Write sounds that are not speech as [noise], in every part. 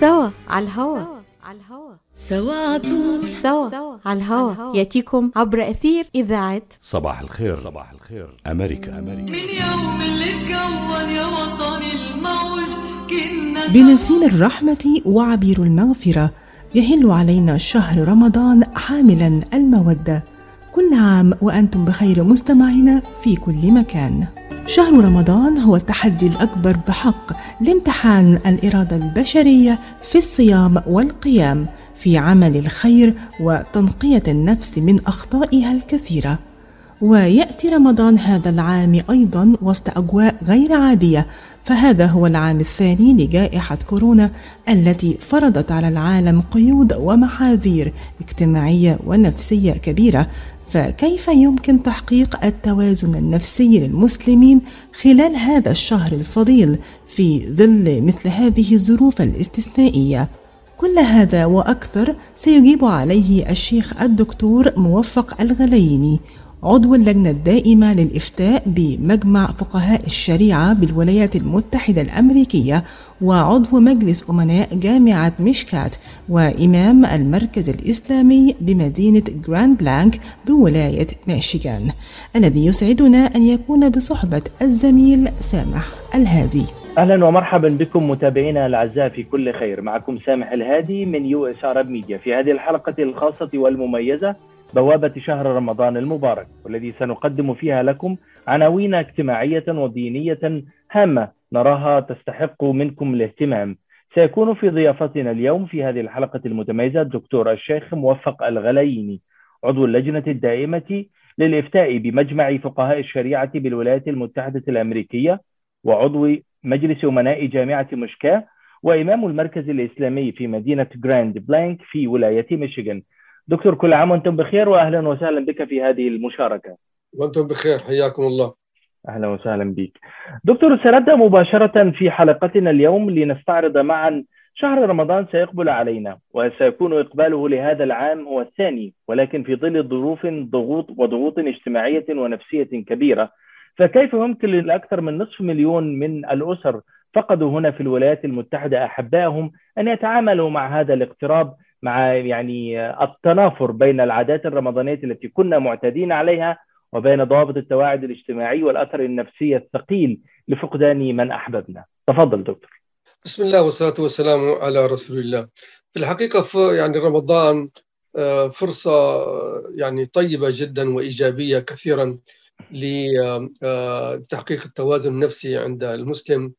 سوا على الهوا. على الهوا. سوا عطول سوا على الهوا. يأتيكم عبر أثير إذاعة صباح الخير. صباح الخير. أمريكا أمريكا. من يوم اللي اتكون يا وطني الموج كنا بنسيم الرحمة وعبير المغفرة يهل علينا شهر رمضان حاملا المودة. كل عام وأنتم بخير مستمعينا في كل مكان. شهر رمضان هو التحدي الأكبر بحق لامتحان الإرادة البشرية في الصيام والقيام في عمل الخير وتنقية النفس من أخطائها الكثيرة. ويأتي رمضان هذا العام أيضا وسط أجواء غير عادية فهذا هو العام الثاني لجائحة كورونا التي فرضت على العالم قيود ومحاذير اجتماعية ونفسية كبيرة فكيف يمكن تحقيق التوازن النفسي للمسلمين خلال هذا الشهر الفضيل في ظل مثل هذه الظروف الاستثنائية؟ كل هذا وأكثر سيجيب عليه الشيخ الدكتور موفق الغليني عضو اللجنة الدائمة للإفتاء بمجمع فقهاء الشريعة بالولايات المتحدة الأمريكية وعضو مجلس أمناء جامعة ميشكات وإمام المركز الإسلامي بمدينة جراند بلانك بولاية ميشيغان الذي يسعدنا أن يكون بصحبة الزميل سامح الهادي. أهلا ومرحبا بكم متابعينا الأعزاء في كل خير. معكم سامح الهادي من US Arab Media. في هذه الحلقة الخاصة والمميزة بوابة شهر رمضان المبارك والذي سنقدم فيها لكم عناوين اجتماعية ودينية هامة نراها تستحق منكم الاهتمام. سيكون في ضيافتنا اليوم في هذه الحلقة المتميزة الدكتور الشيخ موفق الغليني عضو اللجنة الدائمة للإفتاء بمجمع فقهاء الشريعة بالولايات المتحدة الأمريكية وعضو مجلس أمناء جامعة مشكاة وإمام المركز الإسلامي في مدينة جراند بلانك في ولاية ميشيغان. دكتور كل عام وأنتم بخير وأهلا وسهلا بك في هذه المشاركة. وأنتم بخير حياكم الله. أهلا وسهلا بك. دكتور سنبدأ مباشرة في حلقتنا اليوم لنستعرض معا شهر رمضان سيقبل علينا وسيكون إقباله لهذا العام هو الثاني ولكن في ظل ظروف ضغوط وضغوط اجتماعية ونفسية كبيرة فكيف يمكن لأكثر من نصف مليون من الأسر فقدوا هنا في الولايات المتحدة أحبائهم أن يتعاملوا مع هذا الاقتراب مع يعني التنافر بين العادات الرمضانية التي كنا معتادين عليها وبين ضوابط التواعد الاجتماعي والأثر النفسي الثقيل لفقدان من أحببنا. تفضل دكتور. بسم الله والصلاة والسلام على رسول الله. في الحقيقة ف- يعني رمضان آه، فرصة آه، يعني طيبة جدا وإيجابية كثيرا لتحقيق التوازن النفسي عند المسلم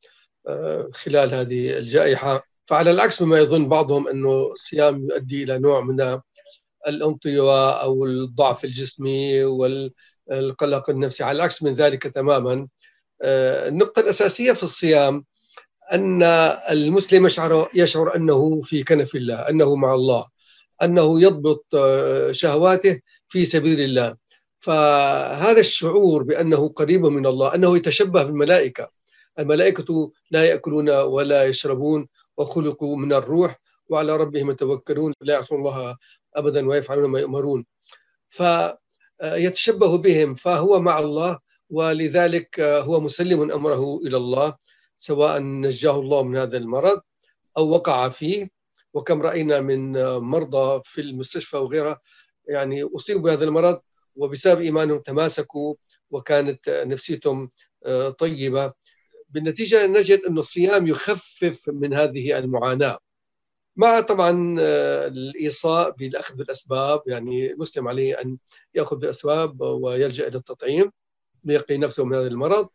آه، خلال هذه الجائحة. فعلى العكس مما يظن بعضهم أنه الصيام يؤدي إلى نوع من الانطواء أو الضعف الجسمي والقلق النفسي. على العكس من ذلك تماما. آه، النقطة الأساسية في الصيام أن المسلم يشعر يشعر أنه في كنف الله أنه مع الله أنه يضبط آه، شهواته في سبيل الله. فهذا الشعور بأنه قريب من الله أنه يتشبه بالملائكة. الملائكة لا يأكلون ولا يشربون وخلقوا من الروح وعلى ربهم يتوكلون لا يعصون الله أبدا ويفعلون ما يؤمرون. فيتشبه بهم فهو مع الله ولذلك هو مسلم أمره إلى الله سواء نجاه الله من هذا المرض أو وقع فيه. وكم رأينا من مرضى في المستشفى وغيرها يعني أصيبوا بهذا المرض وبسبب إيمانهم تماسكوا وكانت نفسيتهم آه، طيبة. بالنتيجة نجد أن الصيام يخفف من هذه المعاناة. مع طبعا آه، الإيصاء بالأخذ بالأسباب يعني المسلم عليه أن يأخذ بالأسباب ويلجأ إلى التطعيم ليقي نفسه من هذا المرض.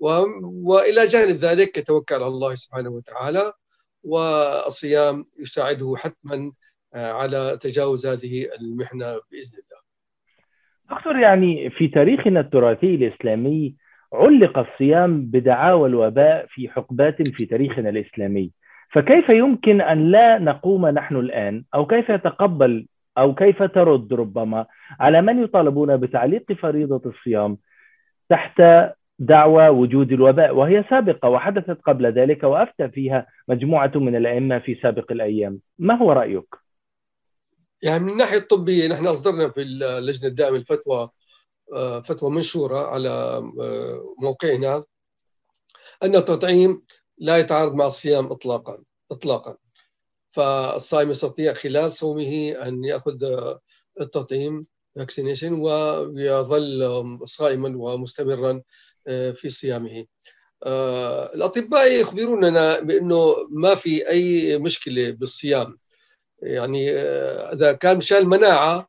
و... وإلى جانب ذلك يتوكل على الله سبحانه وتعالى والصيام يساعده حتما آه، على تجاوز هذه المحنة بإذن الله. دكتور يعني في تاريخنا التراثي الإسلامي علق الصيام بدعاوى الوباء في حقبات في تاريخنا الإسلامي. فكيف يمكن أن لا نقوم نحن الآن؟ أو كيف يتقبل أو كيف ترد ربما على من يطالبون بتعليق فريضة الصيام تحت دعوى وجود الوباء؟ وهي سابقة وحدثت قبل ذلك وأفتى فيها مجموعة من الأئمة في سابق الأيام. ما هو رأيك؟ يعني من الناحية الطبية نحن أصدرنا في اللجنة الدائمة الفتوى فتوى منشورة على آه، موقعنا أن التطعيم لا يتعارض مع الصيام إطلاقا إطلاقا فالصائم يستطيع خلال صومه أن يأخذ التطعيم فاكسينيشن ويظل صائما ومستمرا في صيامه. الأطباء يخبروننا بأنه ما في أي مشكلة بالصيام يعني إذا كان مشان المناعه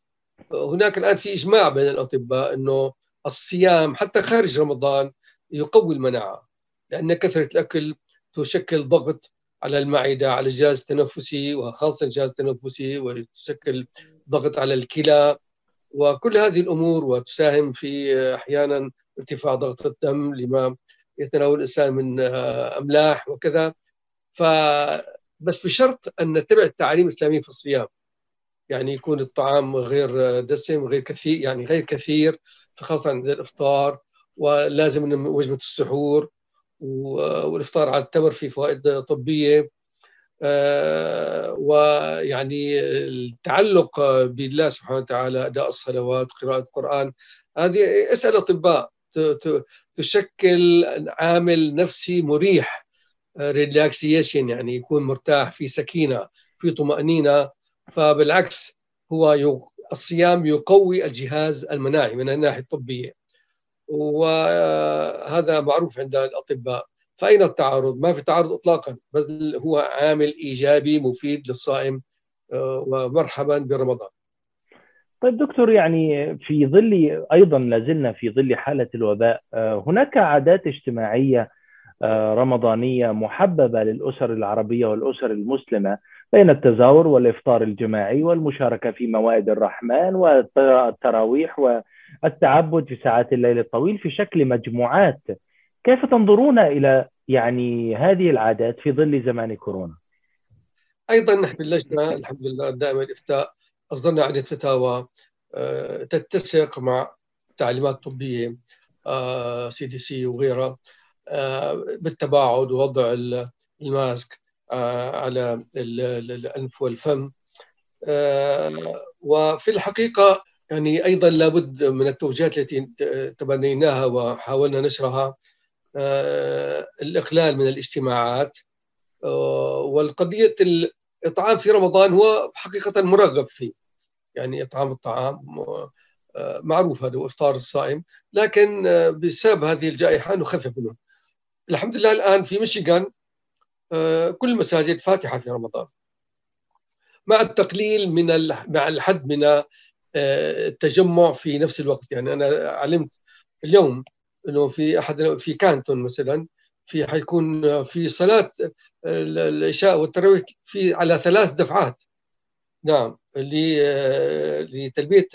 هناك الآن في إجماع بين الأطباء إنه الصيام حتى خارج رمضان يقوي المناعة لأن كثرة الأكل تشكل ضغط على المعدة على الجهاز التنفسي وخاصة الجهاز التنفسي وتشكل ضغط على الكلى. وكل هذه الأمور وتساهم في أحيانا ارتفاع ضغط الدم لما يتناول الإنسان من أملاح وكذا. ف بس بشرط أن نتبع التعاليم الإسلامية في الصيام. يعني يكون الطعام غير دسم غير كثير يعني غير كثير خاصة عند الإفطار ولازم وجبة السحور والإفطار على التمر فيه فوائد طبية. ويعني التعلق بالله سبحانه وتعالى أداء الصلوات قراءة القرآن هذه اسال أطباء. تشكل عامل نفسي مريح ريلاكسيشن يعني يكون مرتاح في سكينة في طمأنينة. فبالعكس هو الصيام يقوي الجهاز المناعي من الناحية الطبية وهذا معروف عند الأطباء فأين التعارض؟ ما في تعارض اطلاقا بل هو عامل إيجابي مفيد للصائم ومرحبا برمضان. طيب دكتور يعني في ظل أيضا لازلنا في ظل حالة الوباء هناك عادات اجتماعية رمضانية محببة للأسر العربية والأسر المسلمة بين التزاور والإفطار الجماعي والمشاركة في موائد الرحمن والتراويح والتعبد في ساعات الليل الطويل في شكل مجموعات كيف تنظرون إلى يعني هذه العادات في ظل زمان كورونا؟ أيضا نحن اللجنة الحمد لله دائما الإفتاء أصدرنا عدة فتاوى تتسق مع تعليمات طبية CDC وغيرها بالتباعد ووضع ال mask على الأنف والفم. وفي الحقيقة يعني أيضا لابد من التوجيهات التي تبنيناها وحاولنا نشرها الاقلال من الاجتماعات. والقضية الإطعام في رمضان هو حقيقة مرغب فيه. يعني إطعام الطعام معروف هذا افطار الصائم لكن بسبب هذه الجائحة نخفف منه. الحمد لله الآن في ميشيغان كل المساجد فاتحة في رمضان. مع التقليل من مع الحد من التجمع في نفس الوقت. يعني أنا علمت اليوم إنه في أحد في كانتون مثلا في حيكون في صلاة العشاء والتراويح في على ثلاث دفعات. نعم لتلبية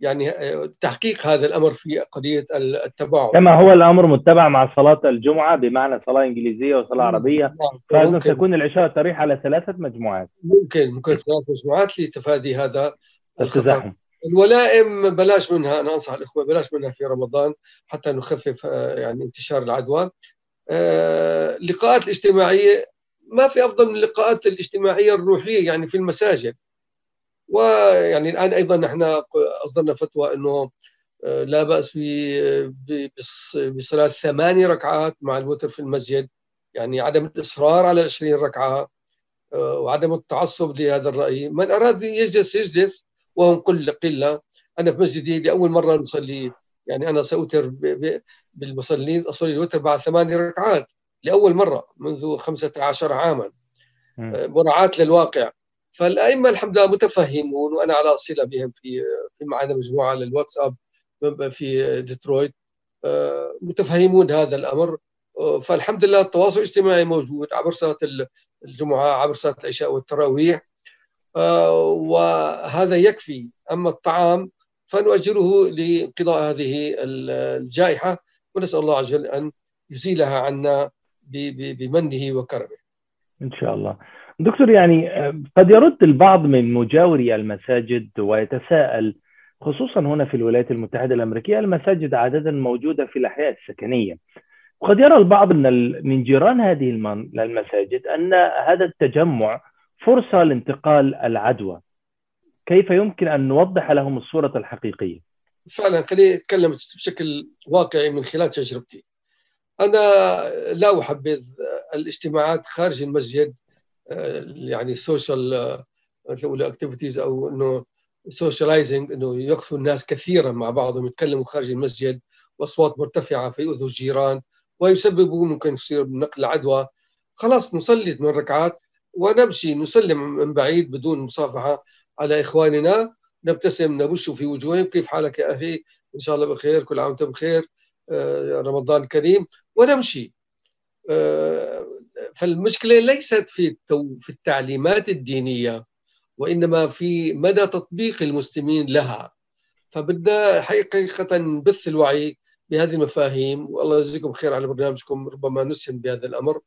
يعني تحقيق هذا الأمر في قضية التباعد. كما هو الأمر متبع مع صلاة الجمعة بمعنى صلاة إنجليزية وصلاة عربية. فلازم تكون العشاء والتراويح على ثلاثة مجموعات. ممكن ممكن. ثلاث مجموعات لتفادي هذا التزاحم. الولائم بلاش منها. أنا أنصح الإخوة بلاش منها في رمضان حتى نخفف يعني انتشار العدوى اللقاءات الاجتماعية ما في أفضل من اللقاءات الاجتماعية الروحية يعني في المساجد. ويعني الآن أيضا نحن أصدرنا فتوى إنه لا بأس بصلاه ثماني ركعات مع الوتر في المسجد. يعني عدم الإصرار على 20 ركعة وعدم التعصب لهذا الرأي. من أراد يجلس يجلس وهم قله قلة. أنا في مسجدي لأول مرة نصلي. يعني أنا سأوتر بالمصلين أصلي الوتر بعد ثماني ركعات لأول مرة منذ 15 عاما. مراعاة للواقع. فالأئمة الحمد لله متفهمون وأنا على صله بهم في في معنا مجموعة على الواتساب في ديترويت متفهمون هذا الأمر فالحمد لله التواصل الاجتماعي موجود عبر صلاة الجمعة عبر صلاة العشاء والتراويح وهذا يكفي أما الطعام فنؤجله لقضاء هذه الجائحة ونسأل الله عز وجل أن يزيلها عنا بمنه وكرمه. إن شاء الله. دكتور يعني قد يرد البعض من مجاوري المساجد ويتساءل خصوصا هنا في الولايات المتحدة الأمريكية المساجد عاده موجودة في الأحياء السكنية. وقد يرى البعض من من جيران هذه المساجد أن هذا التجمع فرصة لانتقال العدوى. كيف يمكن أن نوضح لهم الصورة الحقيقية؟ فعلا خليني أتكلم بشكل واقعي من خلال تجربتي. أنا لا أحبذ الاجتماعات خارج المسجد يعني social تقول activities أو إنه socializing إنه يقفوا الناس كثيرا مع بعضهم يتكلموا خارج المسجد وأصوات مرتفعة في أذن الجيران ويسببوا ممكن يصير نقل عدوى. خلاص نصلي ثمان ركعات ونمشي نسلم من بعيد بدون مصافحة على إخواننا. نبتسم نبش في وجوههم. كيف حالك يا أخي؟ إن شاء الله بخير كل عام وأنتم بخير آه، رمضان كريم. ونمشي. آه، فالمشكلة ليست في في التعليمات الدينية وإنما في مدى تطبيق المسلمين لها. فبدنا حقيقة نبث الوعي بهذه المفاهيم والله يجزيكم خير على برنامجكم. ربما نسهم بهذا الأمر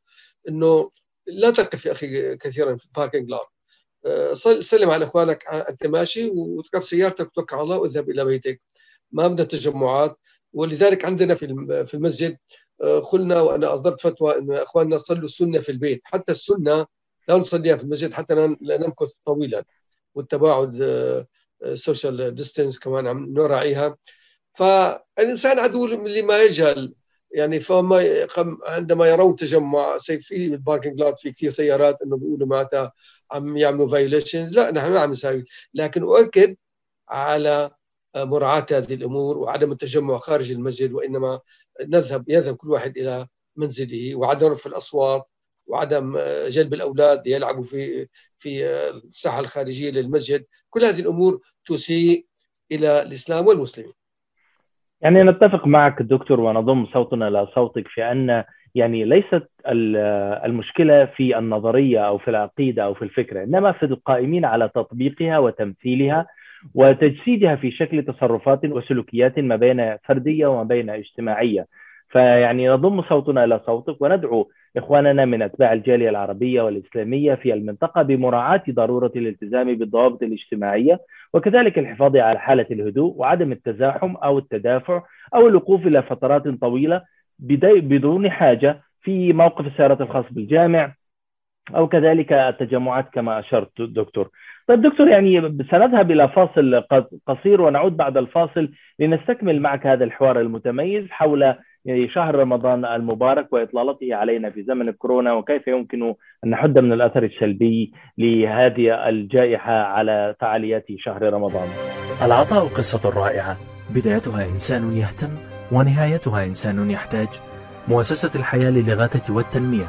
إنه لا تقف يا أخي كثيرا في الباركينج لوت آه، سلم على إخوانك أنت ماشي وتركب سيارتك توكل على الله واذهب إلى بيتك. ما بدنا تجمعات ولذلك عندنا في المسجد آه، قلنا وأنا أصدرت فتوى انه إخواننا صلوا السنة في البيت. حتى السنة لا نصليها في المسجد حتى لا نمكث طويلا. والتباعد social آه، distance كمان عم نراعيها. فالإنسان عدو لما يجهل يعني فما عندما يرون تجمع في ال parking lot في كثير سيارات إنه بيقولوا معناتها عم يعملوا violations لا نحن ما عم نساوي. لكن أؤكد على مراعاة هذه الأمور وعدم التجمع خارج المسجد وإنما نذهب يذهب كل واحد إلى منزله وعدم رفع الأصوات وعدم جلب الأولاد يلعبوا في في الساحة الخارجية للمسجد. كل هذه الأمور تسيء إلى الإسلام والمسلمين. يعني نتفق معك دكتور ونضم صوتنا إلى صوتك في أن يعني ليست المشكلة في النظرية أو في العقيدة أو في الفكرة إنما في القائمين على تطبيقها وتمثيلها وتجسيدها في شكل تصرفات وسلوكيات ما بين فردية وما بين اجتماعية. فيعني نضم صوتنا إلى صوتك وندعو إخواننا من أتباع الجالية العربية والإسلامية في المنطقة بمراعاة ضرورة الالتزام بالضوابط الاجتماعية وكذلك الحفاظ على حالة الهدوء وعدم التزاحم أو التدافع أو الوقوف إلى فترات طويلة بدون حاجة في موقف السيارات الخاص بالجامع أو كذلك التجمعات كما أشرت دكتور. طيب دكتور يعني سنذهب إلى فاصل قصير ونعود بعد الفاصل لنستكمل معك هذا الحوار المتميز حول شهر رمضان المبارك وإطلالته علينا في زمن الكورونا وكيف يمكن أن نحد من الأثر السلبي لهذه الجائحة على فعاليات شهر رمضان. العطاء قصة رائعة بدايتها إنسان يهتم ونهايتها إنسان يحتاج. مؤسسة الحياة للإغاثة والتنمية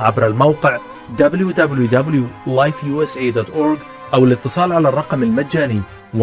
عبر الموقع www.lifeusa.org أو الاتصال على الرقم المجاني 1-800-827-3543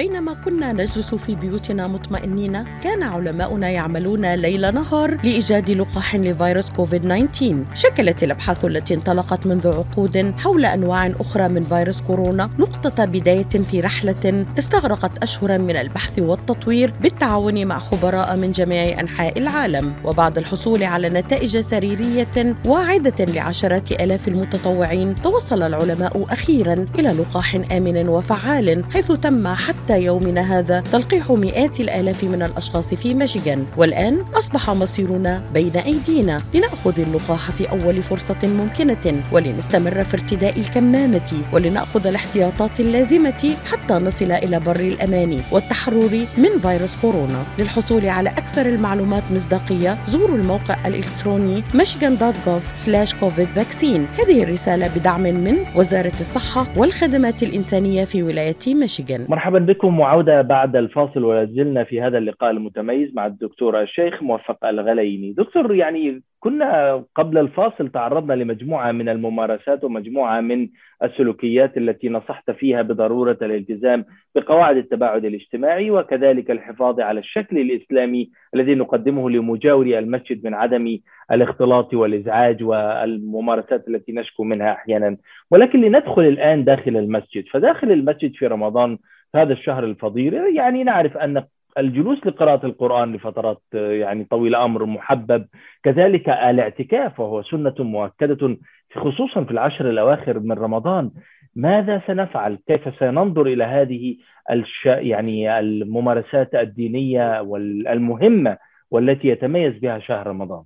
بينما كنا نجلس في بيوتنا مطمئنين كان علماؤنا يعملون ليل نهار لإيجاد لقاح لفيروس كوفيد 19 شكلت الأبحاث التي انطلقت منذ عقود حول أنواع أخرى من فيروس كورونا نقطة بداية في رحلة استغرقت اشهرا من البحث والتطوير بالتعاون مع خبراء من جميع أنحاء العالم. وبعد الحصول على نتائج سريرية واعدة لعشرات آلاف المتطوعين توصل العلماء أخيرا إلى لقاح آمن وفعال حيث تم حتى يومنا هذا تلقيح مئات الآلاف من الأشخاص في ميشيغان. والآن أصبح مصيرنا بين أيدينا لنأخذ اللقاح في أول فرصة ممكنة ولنستمر في ارتداء الكمامة ولنأخذ الاحتياطات اللازمة حتى نصل إلى بر الأمان والتحرر من فيروس كورونا. للحصول على أكثر المعلومات مصداقية زوروا الموقع الإلكتروني michigan.gov/covid vaccine. هذه الرسالة بدعم من وزارة الصحة والخدمات الإنسانية في ولاية ميشيغان. مرحبا بكم وعودة بعد الفاصل ولازلنا في هذا اللقاء المتميز مع الدكتور الشيخ موفق الغليني. دكتور يعني كنا قبل الفاصل تعرضنا لمجموعة من الممارسات ومجموعة من السلوكيات التي نصحت فيها بضرورة الالتزام بقواعد التباعد الاجتماعي وكذلك الحفاظ على الشكل الإسلامي الذي نقدمه لمجاوري المسجد من عدم الاختلاط والإزعاج والممارسات التي نشكو منها أحيانا. ولكن لندخل الآن داخل المسجد فداخل المسجد في رمضان هذا الشهر الفضيل. يعني نعرف أن الجلوس لقراءة القرآن لفترات يعني طويلة أمر محبب. كذلك الاعتكاف وهو سنة مؤكدة خصوصا في العشر الأواخر من رمضان. ماذا سنفعل؟ كيف سننظر إلى هذه الش... يعني الممارسات الدينية والمهمة والتي يتميز بها شهر رمضان؟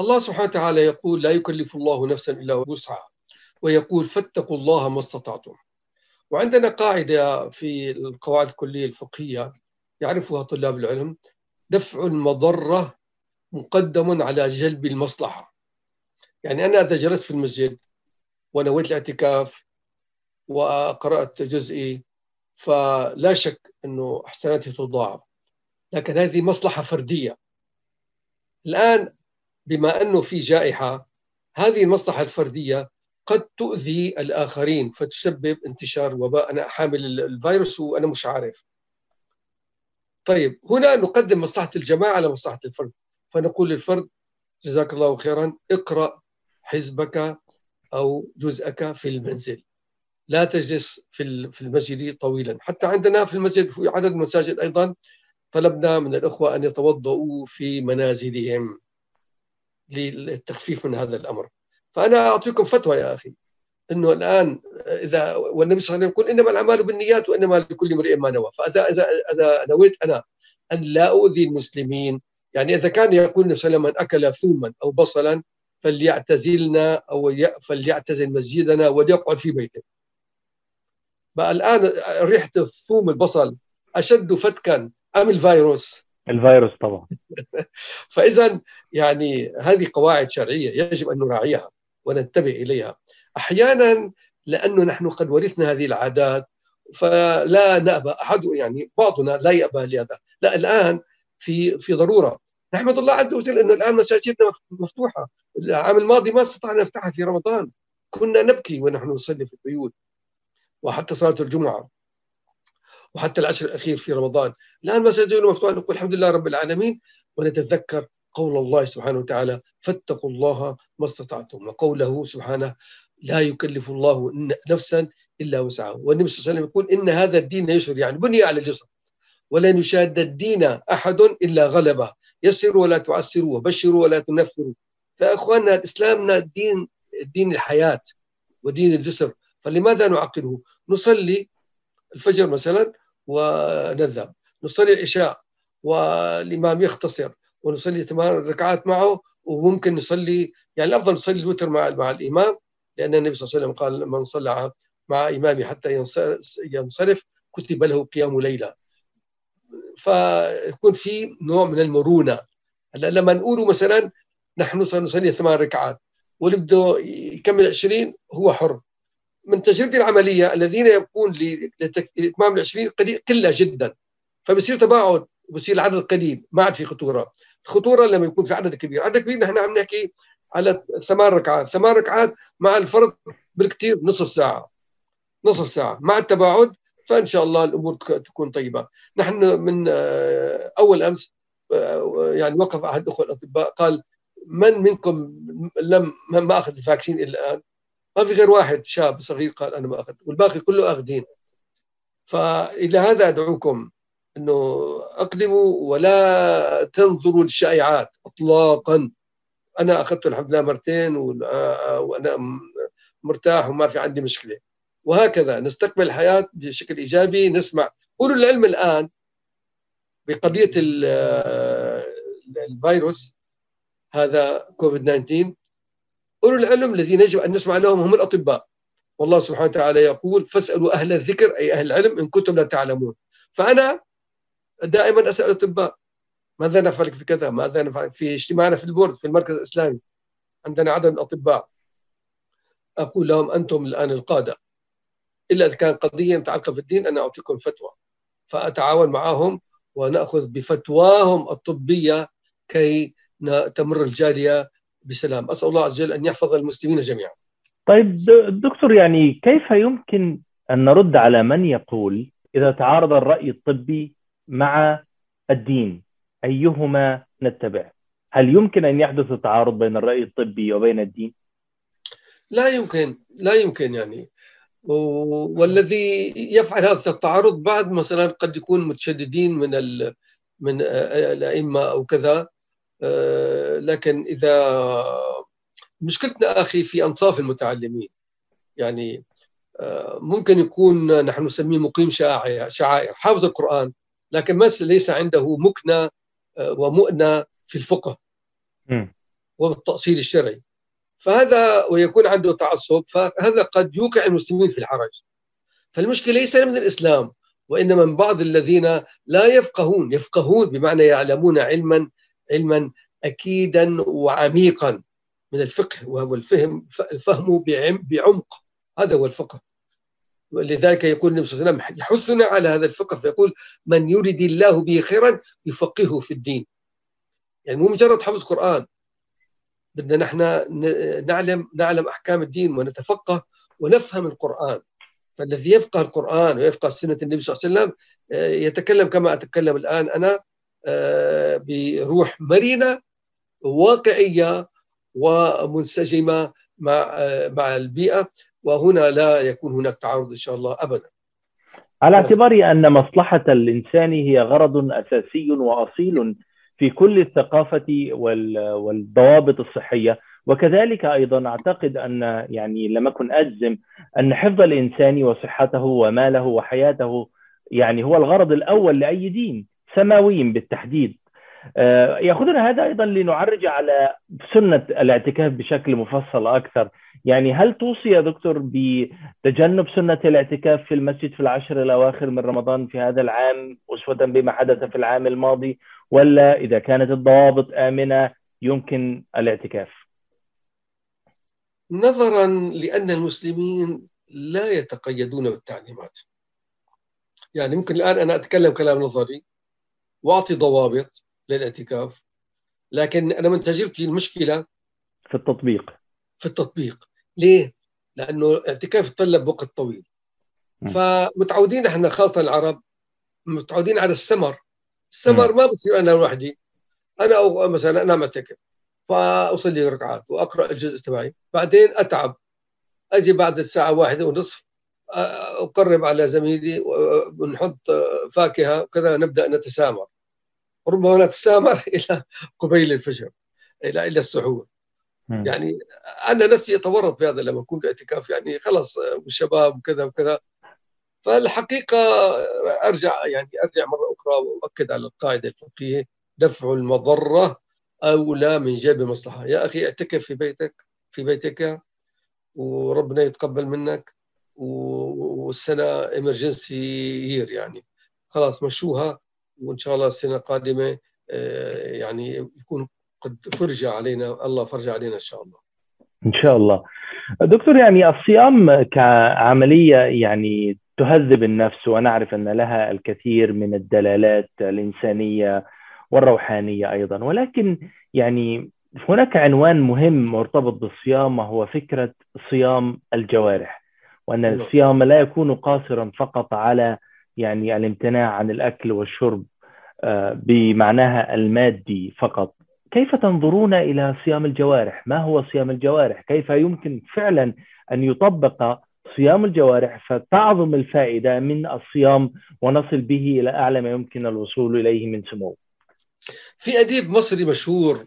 الله سبحانه وتعالى يقول لا يكلف الله نفسا إلا وسعها. ويقول فاتقوا الله ما استطعتم. وعندنا قاعدة في القواعد الكلية الفقهية يعرفها طلاب العلم دفع المضرة مقدم على جلب المصلحة. يعني أنا إذا جلست في المسجد ونويت الاعتكاف وقرأت جزئي فلا شك أنه حسناتي تضاعف. لكن هذه مصلحة فردية. الآن بما أنه في جائحة هذه المصلحة الفردية قد تؤذي الآخرين فتسبب انتشار وباء. أنا حامل الفيروس وأنا مش عارف. طيب هنا نقدم مصلحة الجماعة على مصلحة الفرد. فنقول للفرد جزاك الله خيرا اقرأ حزبك أو جزءك في المنزل. لا تجلس في في المسجد طويلا. حتى عندنا في المسجد في عدد المساجد أيضا طلبنا من الأخوة أن يتوضؤوا في منازلهم للتخفيف من هذا الأمر. فأنا أعطيكم فتوى يا أخي إنه الآن إذا والنبي صلى الله عليه وسلم يقول إنما الأعمال بالنيات وإنما لكل امرئ ما نوى فإذا إذا إذا نويت أنا أن لا أؤذي المسلمين يعني إذا كان يقول النبي صلى الله عليه وسلم من أكل ثوما أو بصلا فليعتزلنا أو فليعتزل مسجدنا وليقعد في بيته. بقى الآن ريحة الثوم البصل أشد فتكا أم الفيروس؟ الفيروس طبعا [laughs] فاذا يعني هذه قواعد شرعية يجب أن نراعيها وننتبه إليها. أحيانا لأنه نحن قد ورثنا هذه العادات فلا نأبى أحد يعني بعضنا لا يأبى لهذا، لا الآن في في ضرورة. نحمد الله عز وجل انه الآن مساجدنا مفتوحة، العام الماضي ما استطعنا نفتحها في رمضان، كنا نبكي ونحن نصلي في البيوت وحتى صلاة الجمعة وحتى العشر الأخير في رمضان، الآن مساجدنا مفتوحة. نقول الحمد لله رب العالمين ونتذكر قول الله سبحانه وتعالى فاتقوا الله ما استطعتم وقوله سبحانه لا يكلف الله نفسا إلا وسعها. والنبي صلى الله عليه وسلم يقول إن هذا الدين يسر يعني بني على اليسر. ولن يشاد الدين أحد إلا غلبه. يسروا ولا تعسروا وبشروا ولا تنفروا فإخواننا الاسلامنا دين دين الحياة ودين اليسر. فلماذا نعقله؟ نصلي الفجر مثلا ونذهب. نصلي العشاء والإمام يختصر. ونصلي ثمان ركعات معه وممكن نصلي يعني الأفضل نصلي الوتر مع مع الإمام لأن النبي صلى الله عليه وسلم قال من صلى مع إمامه حتى ينصرف كتب له قيام ليلة. فيكون في نوع من المرونة. هلا لما نقول مثلا نحن سنصلي ثمان ركعات واللي بده يكمل 20 هو حر. من تجربتي العملية الذين يبقون لإتمام ال 20 قليل قلة جدا. فبصير تباعد. وبصير العدد قليل ما عاد في خطورة. الخطورة لما يكون في عدد كبير عدد كبير نحن عم نحكي على ثمان ركعات. ثمان ركعات مع الفرض بالكثير نصف ساعة. نصف ساعة. مع التباعد فإن شاء الله الأمور تكون طيبة. نحن من آه، أول أمس آه، يعني وقف أحد الأخوة الأطباء قال من منكم لم ما أخذ الفاكسين إلى الآن؟ ما في غير واحد شاب صغير قال أنا ما أخذ والباقي كله أخذين. فإلى هذا أدعوكم. أنه أقدموا ولا تنظروا للشائعات إطلاقا. أنا اخذته الحمد لله مرتين وأنا مرتاح وما في عندي مشكلة. وهكذا نستقبل الحياة بشكل إيجابي. نسمع. قولوا العلم الآن بقضية الفيروس هذا كوفيد 19 قولوا العلم الذين يجب أن نسمع لهم هم الأطباء. والله سبحانه وتعالى يقول فاسألوا أهل الذكر أي أهل العلم إن كنتم لا تعلمون. فأنا دائما أسأل الاطباء ماذا نفعل في كذا؟ ماذا نفعل في اجتماعنا في البورد في المركز الإسلامي؟ عندنا عدد من الأطباء. أقول لهم أنتم الآن القادة. إلا إذا كان قضية متعلقة بالدين أنا أعطيكم فتوى. فأتعاون معهم ونأخذ بفتواهم الطبية كي تمر الجالية بسلام. أسأل الله عز وجل أن يحفظ المسلمين جميعا. طيب دكتور يعني كيف يمكن أن نرد على من يقول إذا تعارض الرأي الطبي مع الدين أيهما نتبع؟ هل يمكن أن يحدث تعارض بين الرأي الطبي وبين الدين؟ لا يمكن لا يمكن يعني. والذي يفعل هذا التعارض بعد مثلا قد يكون متشددين من من الأئمة أو كذا. آه، لكن إذا مشكلتنا أخي في أنصاف المتعلمين. يعني آه، ممكن يكون نحن نسميه مقيم شعائر حافظ القرآن. لكن بس ليس عنده مكنة آه، ومؤنة في الفقه مم. والتأصيل الشرعي. فهذا ويكون عنده تعصب فهذا قد يوقع المسلمين في الحرج. فالمشكلة ليس من الإسلام وإنما من بعض الذين لا يفقهون. يفقهون بمعنى يعلمون علما علما أكيدا وعميقا من الفقه وهو الفهم الفهم بعم- بعمق. هذا هو الفقه. ولذلك يقول النبي صلى الله عليه وسلم يحثنا على هذا الفقه فيقول من يريد الله به خيرا يفقهه في الدين. يعني مو مجرد حفظ قرآن. بدنا نحن نعلم نعلم أحكام الدين ونتفقه ونفهم القرآن. فالذي يفقه القرآن ويفقه سنة النبي صلى الله عليه وسلم آه، يتكلم كما أتكلم الآن أنا آه، بروح مرنة واقعية ومنسجمة مع آه، مع البيئة. وهنا لا يكون هناك تعارض إن شاء الله ابدا. على اعتبار أن مصلحة الإنسان هي غرض أساسي وأصيل في كل الثقافة وال- والضوابط الصحية. وكذلك أيضا أعتقد أن يعني لم أكن أجزم أن حفظ الإنسان وصحته وماله وحياته يعني هو الغرض الأول لأي دين سماوي بالتحديد. آه، يأخذنا هذا أيضا لنعرج على سنة الاعتكاف بشكل مفصل أكثر. يعني هل توصي يا دكتور بتجنب سنة الاعتكاف في المسجد في العشر الأواخر من رمضان في هذا العام أسوة بما حدث في العام الماضي ولا إذا كانت الضوابط آمنة يمكن الاعتكاف؟ نظرا لأن المسلمين لا يتقيدون بالتعليمات. يعني ممكن الآن أنا أتكلم كلام نظري وأعطي ضوابط للاعتكاف. لكن أنا من تجربتي المشكلة في التطبيق. في التطبيق. ليه؟ لأنه الاعتكاف يتطلب وقت طويل. م. فمتعودين إحنا خاصة العرب متعودين على السمر. السمر ما بصير أنا لوحدي. أنا أو مثلا أنا معتكف. فأصلي ركعات وأقرأ الجزء تبعي. بعدين أتعب. أجي بعد الساعة واحدة ونصف أقرب على زميلي ونحط فاكهة وكذا نبدأ نتسامر. ربما نتسامر [laughs] إلى قبيل الفجر إلى إلى السحور. يعني أنا نفسي أتورط بهذا لما أكون باعتكاف يعني خلص والشباب وكذا وكذا. فالحقيقة أرجع يعني أرجع مرة أخرى وأؤكد على القاعدة الفقهية دفع المضرة أولى من جلب المصلحه يا أخي اعتكف في بيتك في بيتك وربنا يتقبل منك والسنة امرجنسي يير يعني. خلاص مشوها. وإن شاء الله السنة القادمة آه، يعني يكون قد فرج علينا الله فرج علينا إن شاء الله إن شاء الله دكتور يعني الصيام كعملية يعني تهذب النفس ونعرف أن لها الكثير من الدلالات الإنسانية والروحانية أيضا ولكن يعني هناك عنوان مهم مرتبط بالصيام وهو فكرة صيام الجوارح وأن نعم. الصيام لا يكون قاصرا فقط على يعني الامتناع عن الأكل والشرب آه، بمعناها المادي فقط. كيف تنظرون إلى صيام الجوارح؟ ما هو صيام الجوارح؟ كيف يمكن فعلا أن يطبق صيام الجوارح فتعظم الفائدة من الصيام ونصل به إلى أعلى ما يمكن الوصول إليه من سمو؟ في أديب مصري مشهور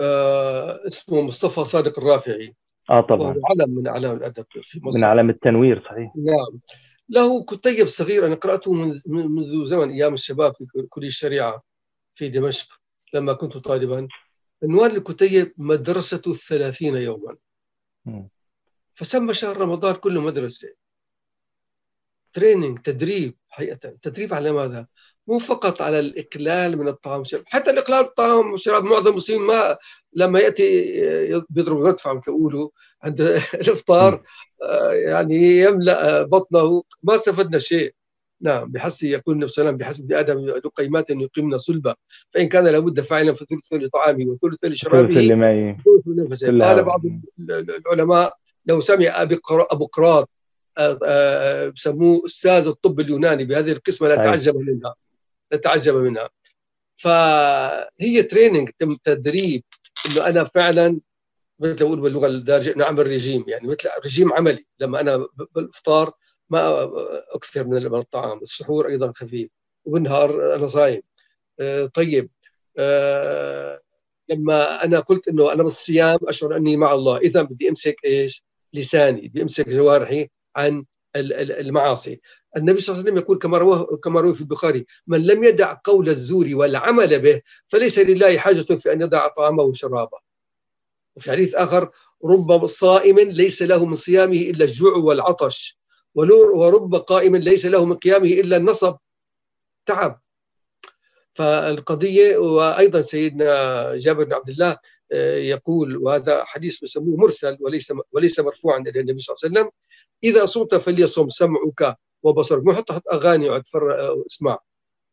آه اسمه مصطفى صادق الرافعي. آه وهو طبعا علم من أعلام الأدب في مصر. من علم التنوير صحيح. نعم. له كتيب صغير أنا قرأته من- من- منذ زمن أيام الشباب في كلية الشريعة في دمشق لما كنت طالبا عنوان الكتيب مدرسة الثلاثين يوما. فسمى شهر رمضان كله مدرسة تريننج تدريب حقيقه تدريب على ماذا؟ مو فقط على الإقلال من الطعام والشراب. حتى الإقلال من الطعام والشراب معظم المسلمين ما لما يأتي بيضرب المدفع مثل يقولوا عند [laughs] الإفطار آه، يعني يملأ بطنه. ما استفدنا شيء. نعم بحس يقول النبي صلى الله عليه وسلم بحسب ابن آدم لقيمات يقيمن صلبة. فإن كان لابد فاعلا فثلث لطعامه وثلث ثلث لشرابه لما ثلث لنفسه. قال بعض العلماء لو سمع أبو قراط آه، آه، بسموه أستاذ الطب اليوناني بهذه القسمة لا. تعجب منها. لا تعجب منها. فهي تريننج تم تدريب إنه أنا فعلا مثل أقول باللغة الدارجه نعمل رجيم يعني مثل رجيم عملي. لما أنا بالإفطار ما أكثر من الطعام السحور أيضا خفيف وبالنهار أنا صايم. آه، طيب. آه، لما أنا قلت إنه أنا بالصيام أشعر أني مع الله. اذا بدي أمسك إيش؟ لساني. بدي أمسك جوارحي عن المعاصي. النبي صلى الله عليه وسلم يقول كما رواه كما روى في البخاري من لم يدع قول الزور والعمل به فليس لله حاجة في أن يدع طعامه وشرابه وفي حديث آخر رب صائم ليس له من صيامه إلا الجوع والعطش ورب قائم ليس له من قيامه إلا النصب. تعب. فالقضية وأيضا سيدنا جابر بن عبد الله آه، يقول وهذا حديث بسموه مرسل وليس وليس مرفوعا إلى النبي صلى الله عليه وسلم إذا صمت فليصم سمعك وبصرك. ما حط حط أغاني وعد آه، اسمع.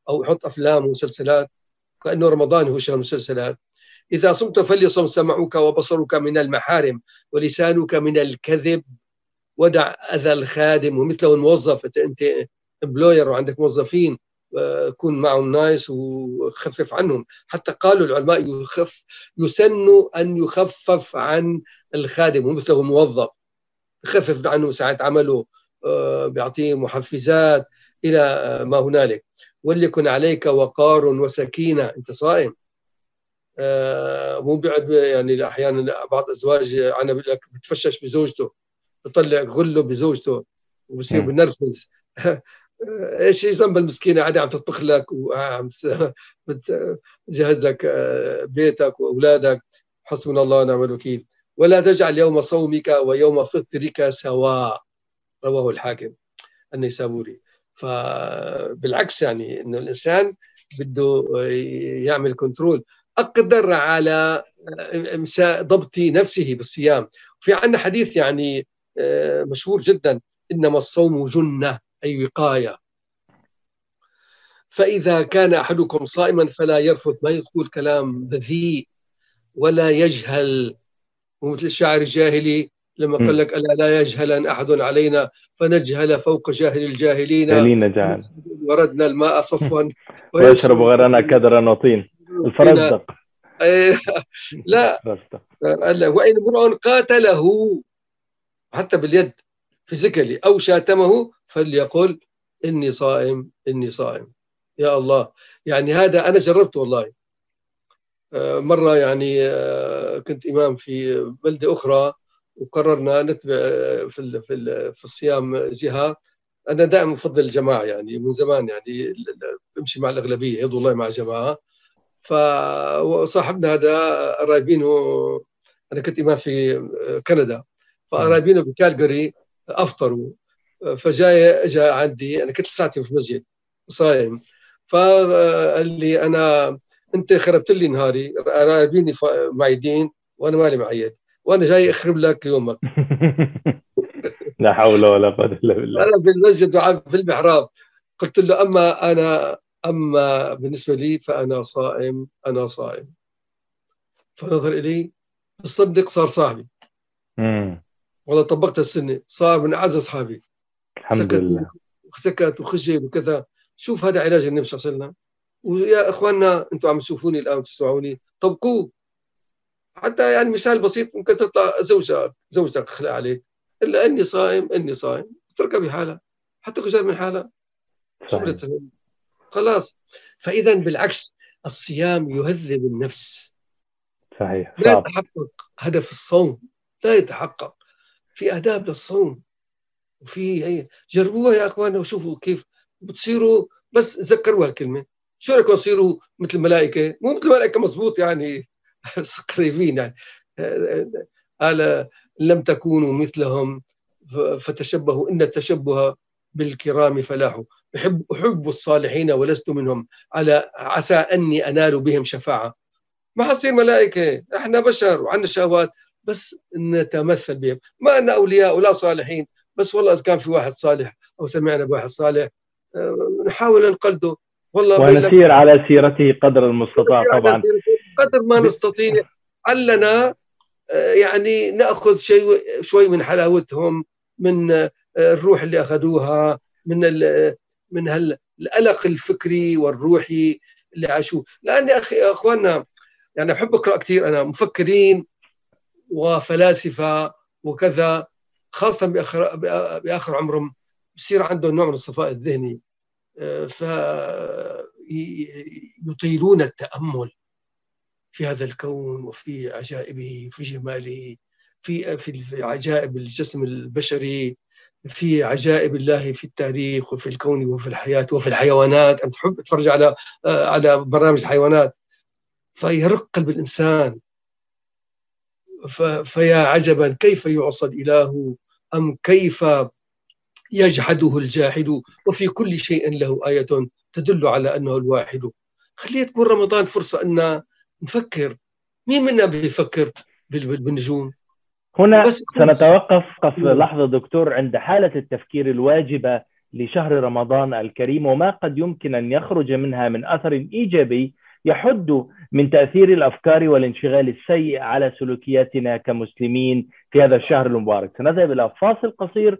أو يحط أفلام ومسلسلات. كأنه رمضان هو شهر مسلسلات. إذا صمت فليصم سمعك وبصرك من المحارم ولسانك من الكذب. ودع أذى الخادم. ومثله الموظف انت employer وعندك موظفين كن معهم nice وخفف عنهم. حتى قالوا العلماء يخف يسن أن يخفف عن الخادم. ومثله موظف. يخفف عنه ساعات عمله آه، بيعطيه محفزات إلى ما هنالك. وليكن عليك وقار وسكينة. أنت صائم. آه، مو بعد يعني أحيانا بعض الأزواج أنا بقول لك بتفشش بزوجته بطلع غله بزوجته وبصير بنرفز. [laughs] إيش ذنب المسكينه قاعدة عم تطبخ لك وعم تجهز [laughs] لك آه، بيتك وأولادك. حسبنا الله ونعم الوكيل. ولا تجعل يوم صومك ويوم فطرك سواء. رواه الحاكم النيسابوري. فبالعكس يعني إنه الإنسان بده يعمل كنترول أقدر على آه، ضبط نفسه بالصيام. في عندنا حديث يعني آه، مشهور جدا. إنما الصوم جنة أي وقاية. فإذا كان أحدكم صائما فلا يرفض ما يقول كلام بذيء ولا يجهل. ومثل الشاعر الجاهلي لما قال لك ألا لا يجهل أحد علينا فنجهل فوق جاهل الجاهلين. جاهلين جعل وردنا الماء صفوا. [laughs] ويشرب غيرنا كدرا وطين. الفرزدق. لا. وإن امرؤ قاتله حتى باليد فيزيكالي أو شاتمه فليقل إني صائم إني صائم. يا الله. يعني هذا أنا جربت والله. آه، مرة يعني آه، كنت إمام في بلدة أخرى وقررنا نتبع آه، في في الصيام جهة. أنا دائما بفضل الجماعة يعني من زمان يعني بمشي مع الأغلبية يد الله مع جماعة. فصاحبنا هذا قرايبينه أنا كنت إمام في كندا. فقرايبينه بكالجري أفطروا. فجاي جاء عندي أنا كنت ساعتين في المسجد صايم فقال لي أنا انت خربت لي نهاري قرايبيني معيدين وأنا مالي معيد وأنا جاي اخرب لك يومك. [laughs] لا حول ولا قوة إلا بالله. أنا في المسجد في المحراب. قلت له أما أنا أما بالنسبة لي فأنا صائم أنا صائم. فنظر إلي تصدق صار صاحبي. والله طبقت السنة صار من أعز أصحابي. الحمد سكت لله. سكت وخجل وكذا. شوف هذا علاج النبي صلى الله عليه وسلم. ويا إخواننا أنتم عم تشوفوني الآن تسمعوني؟ طبقوه حتى يعني مثال بسيط ممكن تطلع زوجك زوجتك خلق عليك. إلا إني صائم إني صائم اتركها بحالها. حتى خجل من حالها. خلاص. فاذا بالعكس الصيام يهذب النفس. صحيح. لا يتحقق. هدف الصوم. لا يتحقق. في آداب للصوم. وفي هي جربوها يا إخواننا وشوفوا كيف بتصيروا. بس ذكروا هالكلمة. شو رايكم تصيروا مثل الملائكة؟ مو مثل الملائكة مزبوط يعني [laughs] قريبين يعني. قال لم تكونوا مثلهم فتشبهوا إن التشبه بالكرام فلاح. أحب أحب الصالحين ولست منهم. على عسى أني أنال بهم شفاعة. ما حصير ملائكة. إحنا بشر وعندنا شهوات بس نتمثل بهم. ما أن أولياء ولا صالحين. بس والله إذا كان في واحد صالح أو سمعنا بواحد صالح آه، نحاول نقلده والله ونسير على سيرته قدر المستطاع طبعا. قدر ما نستطيع. علنا آه، يعني نأخذ شيء شوي من حلاوتهم من آه، الروح اللي أخذوها من من القلق الفكري والروحي اللي عاشوه. لأن يا أخي أخواننا يعني أحب أقرأ كثير أنا مفكرين وفلاسفة وكذا خاصة باخر بآخر عمرهم بصير عندهم نوع من الصفاء الذهني. فيطيلون التأمل في هذا الكون وفي عجائبه في جماله في في عجائب الجسم البشري في عجائب الله في التاريخ وفي الكون وفي الحياة وفي الحيوانات. أنت تحب تتفرج على على برنامج الحيوانات. فيرق قلب الإنسان. فيا عجبا كيف يعصى الإله أم كيف يجحده الجاحد وفي كل شيء له آية تدل على أنه الواحد. خليه تكون رمضان فرصة أن نفكر. مين منا بيفكر بالنجوم؟ هنا سنتوقف لحظة دكتور. عند حالة التفكير الواجبة لشهر رمضان الكريم وما قد يمكن أن يخرج منها من أثر إيجابي يحد من تأثير الأفكار والانشغال السيء على سلوكياتنا كمسلمين في هذا الشهر المبارك. سنذهب إلى فاصل قصير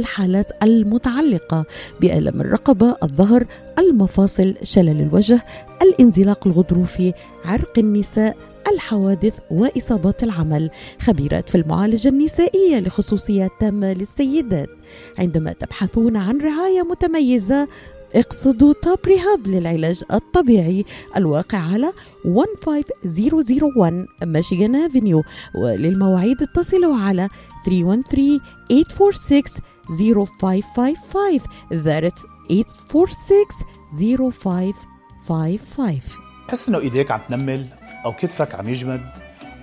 الحالات المتعلقة بألم الرقبة، الظهر، المفاصل، شلل الوجه، الانزلاق الغضروفي، عرق النساء، الحوادث وإصابات العمل. خبيرات في المعالجة النسائية لخصوصيات تامة للسيدات. عندما تبحثون عن رعاية متميزة اقصدوا توب ريهاب للعلاج الطبيعي الواقع على 15001 ميشيغان افنيو وللمواعيد اتصلوا على 313 846 0555 That's 846 0555 تحس إنه إيديك عم تنمل أو كتفك عم يجمد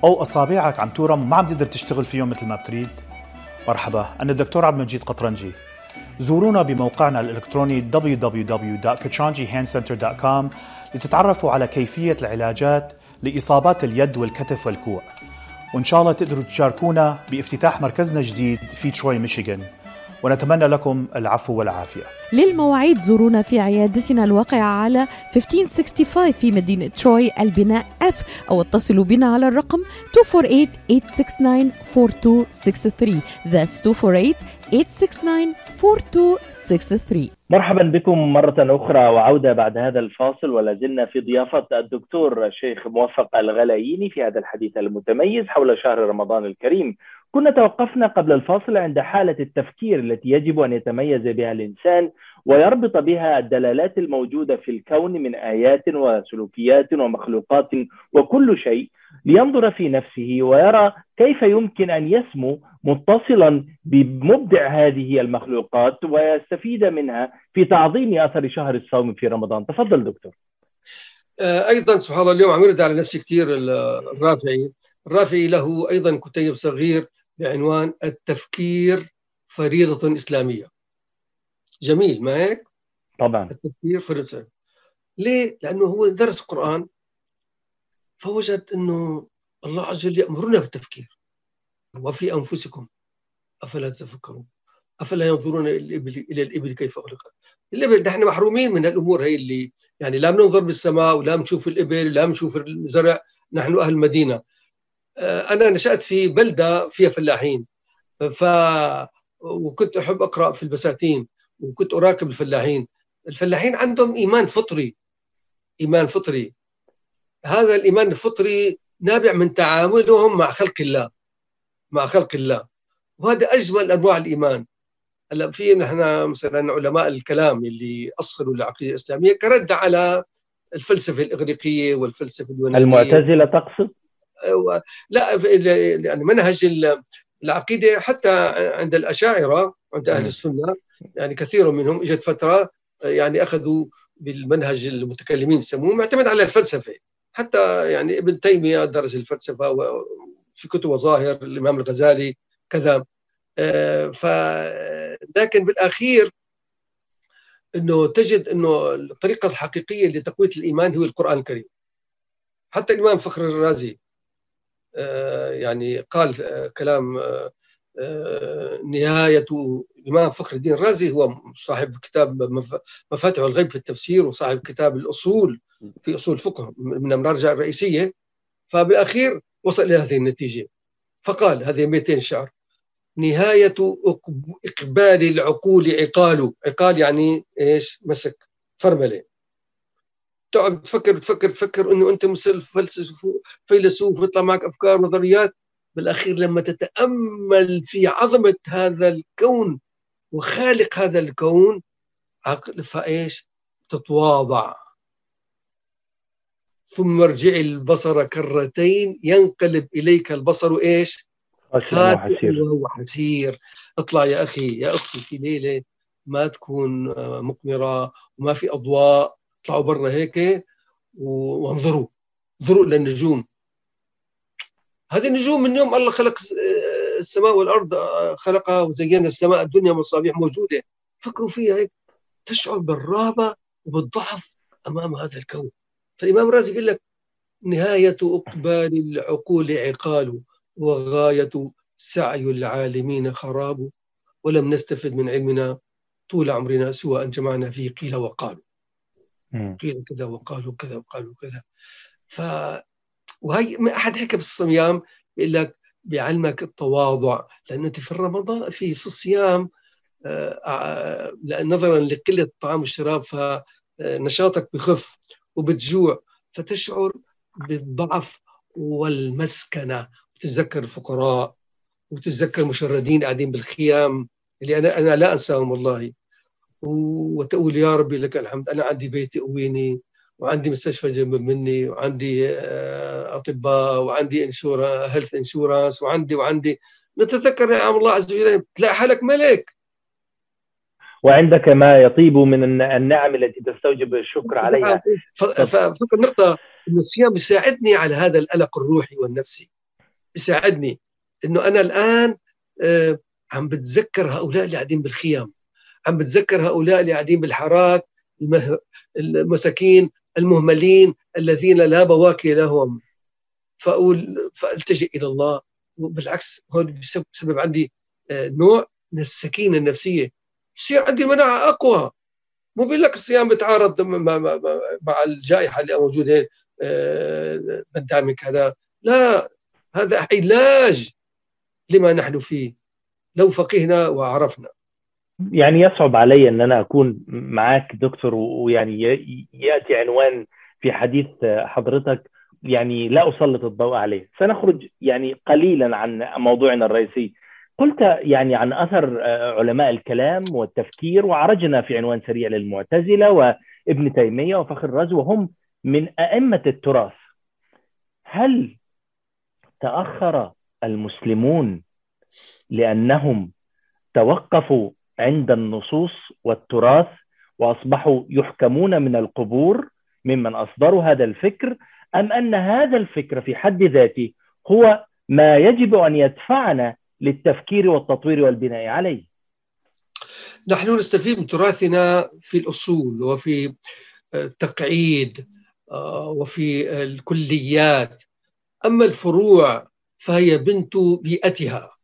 أو أصابعك عم تورم وما عم تقدر تشتغل فيهم مثل ما بتريد. مرحبا أنا الدكتور عبد المجيد قطرنجي. زورونا بموقعنا الإلكتروني www.kachanjihandcenter.com لتتعرفوا على كيفية العلاجات لإصابات اليد والكتف والكوع. وإن شاء الله تقدروا تشاركونا بافتتاح مركزنا الجديد في تروي ميشيغان. ونتمنى لكم العفو والعافية. للمواعيد زورونا في عيادتنا الواقعة على 1565 في مدينة تروي البناء F أو اتصلوا بنا على الرقم 248-869-4263 That's 248-869-4263 مرحبا بكم مرة أخرى وعودة بعد هذا الفاصل ولا زلنا في ضيافة الدكتور الشيخ موفق الغلاييني في هذا الحديث المتميز حول شهر رمضان الكريم. كنا توقفنا قبل الفاصل عند حالة التفكير التي يجب أن يتميز بها الإنسان ويربط بها الدلالات الموجودة في الكون من آيات وسلوكيات ومخلوقات وكل شيء لينظر في نفسه ويرى كيف يمكن أن يسمو متصلا بمبدع هذه المخلوقات ويستفيد منها في تعظيم أثر شهر الصوم في رمضان. تفضل دكتور. أيضا سبحان الله اليوم عم يرد على نفسي كثير الرافعي. الرافعي له أيضا كتيب صغير بعنوان التفكير فريضة إسلامية. جميل ما هيك؟ طبعا. التفكير فريضة إسلامية. ليه؟ لأنه هو درس قرآن فوجد أنه الله عز وجل يأمرنا بالتفكير. وفي أنفسكم أفلا تتفكرون؟ أفلا ينظرون إلى الإبل, إلى الإبل كيف خلقت؟ الإبل نحن محرومين من الأمور هي اللي يعني لا بننظر بالسماء ولا بنشوف الإبل ولا بنشوف الزرع. نحن أهل المدينة. آه، أنا نشأت في بلدة فيها فلاحين. ف وكنت أحب أقرأ في البساتين وكنت أراقب الفلاحين. الفلاحين عندهم إيمان فطري إيمان فطري. هذا الإيمان الفطري نابع من تعاملهم مع خلق الله مع خلق الله. وهذا أجمل أنواع الإيمان. هلا في نحن مثلا علماء الكلام اللي أصلوا العقيدة الإسلامية كرد على الفلسفة الإغريقية والفلسفة اليونانية. المعتزلة تقصد؟ لا يعني منهج العقيدة حتى عند الأشاعرة عند أهل السنة يعني كثير منهم إجت فترة يعني أخذوا بالمنهج المتكلمين يسموه معتمد على الفلسفة. حتى يعني ابن تيمية درس الفلسفة في كتب ظاهر الإمام الغزالي كذا. ف لكن بالأخير إنه تجد إنه الطريقة الحقيقية لتقوية الإيمان هو القرآن الكريم. حتى الإمام فخر الرازي يعني قال كلام نهاية الإمام فخر الدين الرازي هو صاحب كتاب مفاتح الغيب في التفسير وصاحب كتاب الأصول في أصول الفقه من المراجع الرئيسية فبالأخير وصل إلى هذه النتيجة. فقال هذه 200 شعر نهاية إقبال العقول عقال عقال يعني إيش؟ مسك فرملة. تقعد تفكر تفكر تفكر إنه أنت فيلسوف ويطلع معك أفكار ونظريات بالأخير لما تتأمل في عظمة هذا الكون وخالق هذا الكون عقل فايش تتواضع. ثم ارجع البصر كرتين ينقلب إليك البصر إيش؟ خاسئا وهو حسير اطلع يا أخي يا أختي في ليلة ما تكون آه، مقمرة وما في أضواء. اطلعوا برا هيك وانظروا. انظروا إلى النجوم. هذه النجوم من يوم الله خلق آه، السماء والأرض آه، خلقها وزينا السماء الدنيا مصابيح موجودة. فكروا فيها هيك. تشعر بالرهبة وبالضعف أمام هذا الكون. فالإمام الرازي يقول لك نهاية أقبال العقول عقال وغاية سعي العالمين خراب. ولم نستفد من علمنا طول عمرنا سوى أن جمعنا فيه قيل وقالوا قيل كذا وقالوا كذا وقالوا كذا. ف وهي ما أحد حكى بالصيام بيقول لك بيعلمك التواضع لأنه أنت في رمضان في في الصيام آه، آه، نظرا لقلة الطعام والشراب فنشاطك بخف وبتجوع فتشعر بالضعف والمسكنة. وتتذكر الفقراء وتتذكر المشردين قاعدين بالخيام اللي أنا أنا لا أنساهم والله. وتقول يا ربي لك الحمد. أنا عندي بيت يؤويني وعندي مستشفى جنب مني وعندي آه، أطباء وعندي insura health insurance وعندي وعندي. نتذكر نعم الله عز وجل تلاقي حالك ملك. وعندك ما يطيب من النعم التي تستوجب الشكر عليها. ففكر نقطة انه الصيام بيساعدني على هذا القلق الروحي والنفسي. بيساعدني إنه أنا الآن آه، عم بتذكر هؤلاء اللي قاعدين بالخيام. عم بتذكر هؤلاء اللي قاعدين بالحارات المساكين المهملين الذين لا بواكي لهم. فأقول فألتجئ إلى الله. وبالعكس هون بسبب عندي آه، نوع من السكينة النفسية. يصير عندي مناعة أقوى. مو بقول لك الصيام بتعارض مع الجائحة اللي موجوده قدامك آه، هذا. لا هذا علاج لما نحن فيه. لو فقهنا وعرفنا. يعني يصعب علي إن أنا أكون معاك دكتور ويعني يأتي عنوان في حديث حضرتك يعني لا أسلط الضوء عليه. سنخرج يعني قليلا عن موضوعنا الرئيسي. قلت يعني عن أثر علماء الكلام والتفكير وعرجنا في عنوان سريع للمعتزلة وابن تيمية وفخر الرازي وهم من أئمة التراث. هل تأخر المسلمون لأنهم توقفوا عند النصوص والتراث وأصبحوا يحكمون من القبور ممن أصدروا هذا الفكر أم أن هذا الفكر في حد ذاته هو ما يجب أن يدفعنا للتفكير والتطوير والبناء عليه؟ نحن نستفيد من تراثنا في الأصول وفي التقعيد آه، وفي الكليات. أما الفروع فهي بنت بيئتها.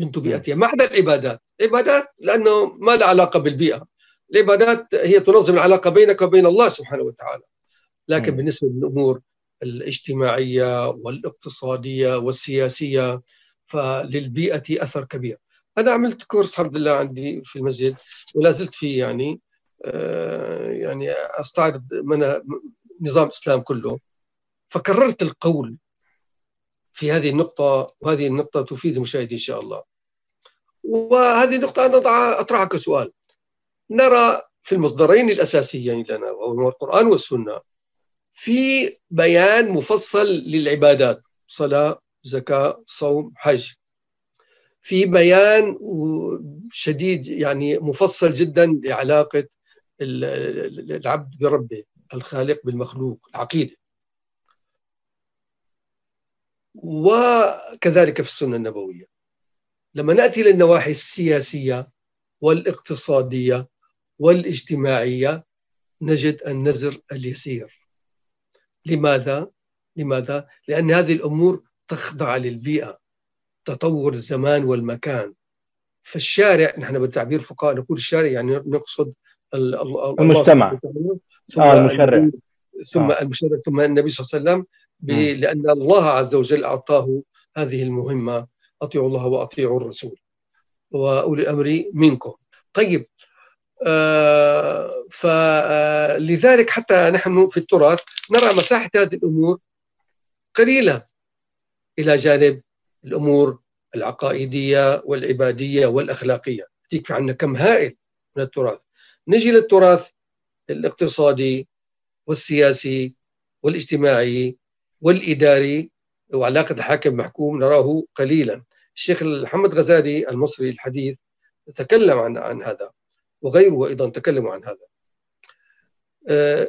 بنت بيئتها ما عدا العبادات. العبادات لأنه ما لها علاقة بالبيئة. العبادات هي تنظم العلاقة بينك وبين الله سبحانه وتعالى. لكن م. بالنسبة للأمور الاجتماعية والاقتصادية والسياسية فللبيئة أثر كبير. أنا عملت كورس الحمد لله عندي في المسجد ولا زلت فيه يعني آه يعني أستعرض من نظام الإسلام كله. فكررت القول في هذه النقطة وهذه النقطة تفيد المشاهدين إن شاء الله. وهذه النقطة أنا أطرحها كسؤال نرى في المصدرين الأساسيين لنا وهو القرآن والسنة في بيان مفصل للعبادات صلاة زكاة صوم حج. في بيان شديد يعني مفصل جدا لعلاقة العبد بربه الخالق بالمخلوق العقيدة. وكذلك في السنة النبوية. لما نأتي للنواحي السياسية والاقتصادية والاجتماعية نجد النزر اليسير لماذا؟ لماذا؟ لأن هذه الأمور تخضع للبيئة تطور الزمان والمكان فالشارع نحن بالتعبير فقهاء نقول الشارع يعني نقصد المجتمع ثم آه المشرع ثم آه. المشرع ثم النبي صلى الله عليه وسلم لأن الله عز وجل أعطاه هذه المهمة أطيعوا الله وأطيعوا الرسول وأولي الأمر منكم. طيب آه فلذلك حتى نحن في التراث نرى مساحة هذه الأمور قليلة إلى جانب الأمور العقائدية والعبادية والأخلاقية. يكفي عنا كم هائل من التراث. نجي للتراث الاقتصادي والسياسي والاجتماعي والإداري وعلاقة الحاكم محكوم نراه قليلا. الشيخ محمد غزالي المصري الحديث تكلم عن عن هذا وغيره أيضا تكلموا عن هذا. آه،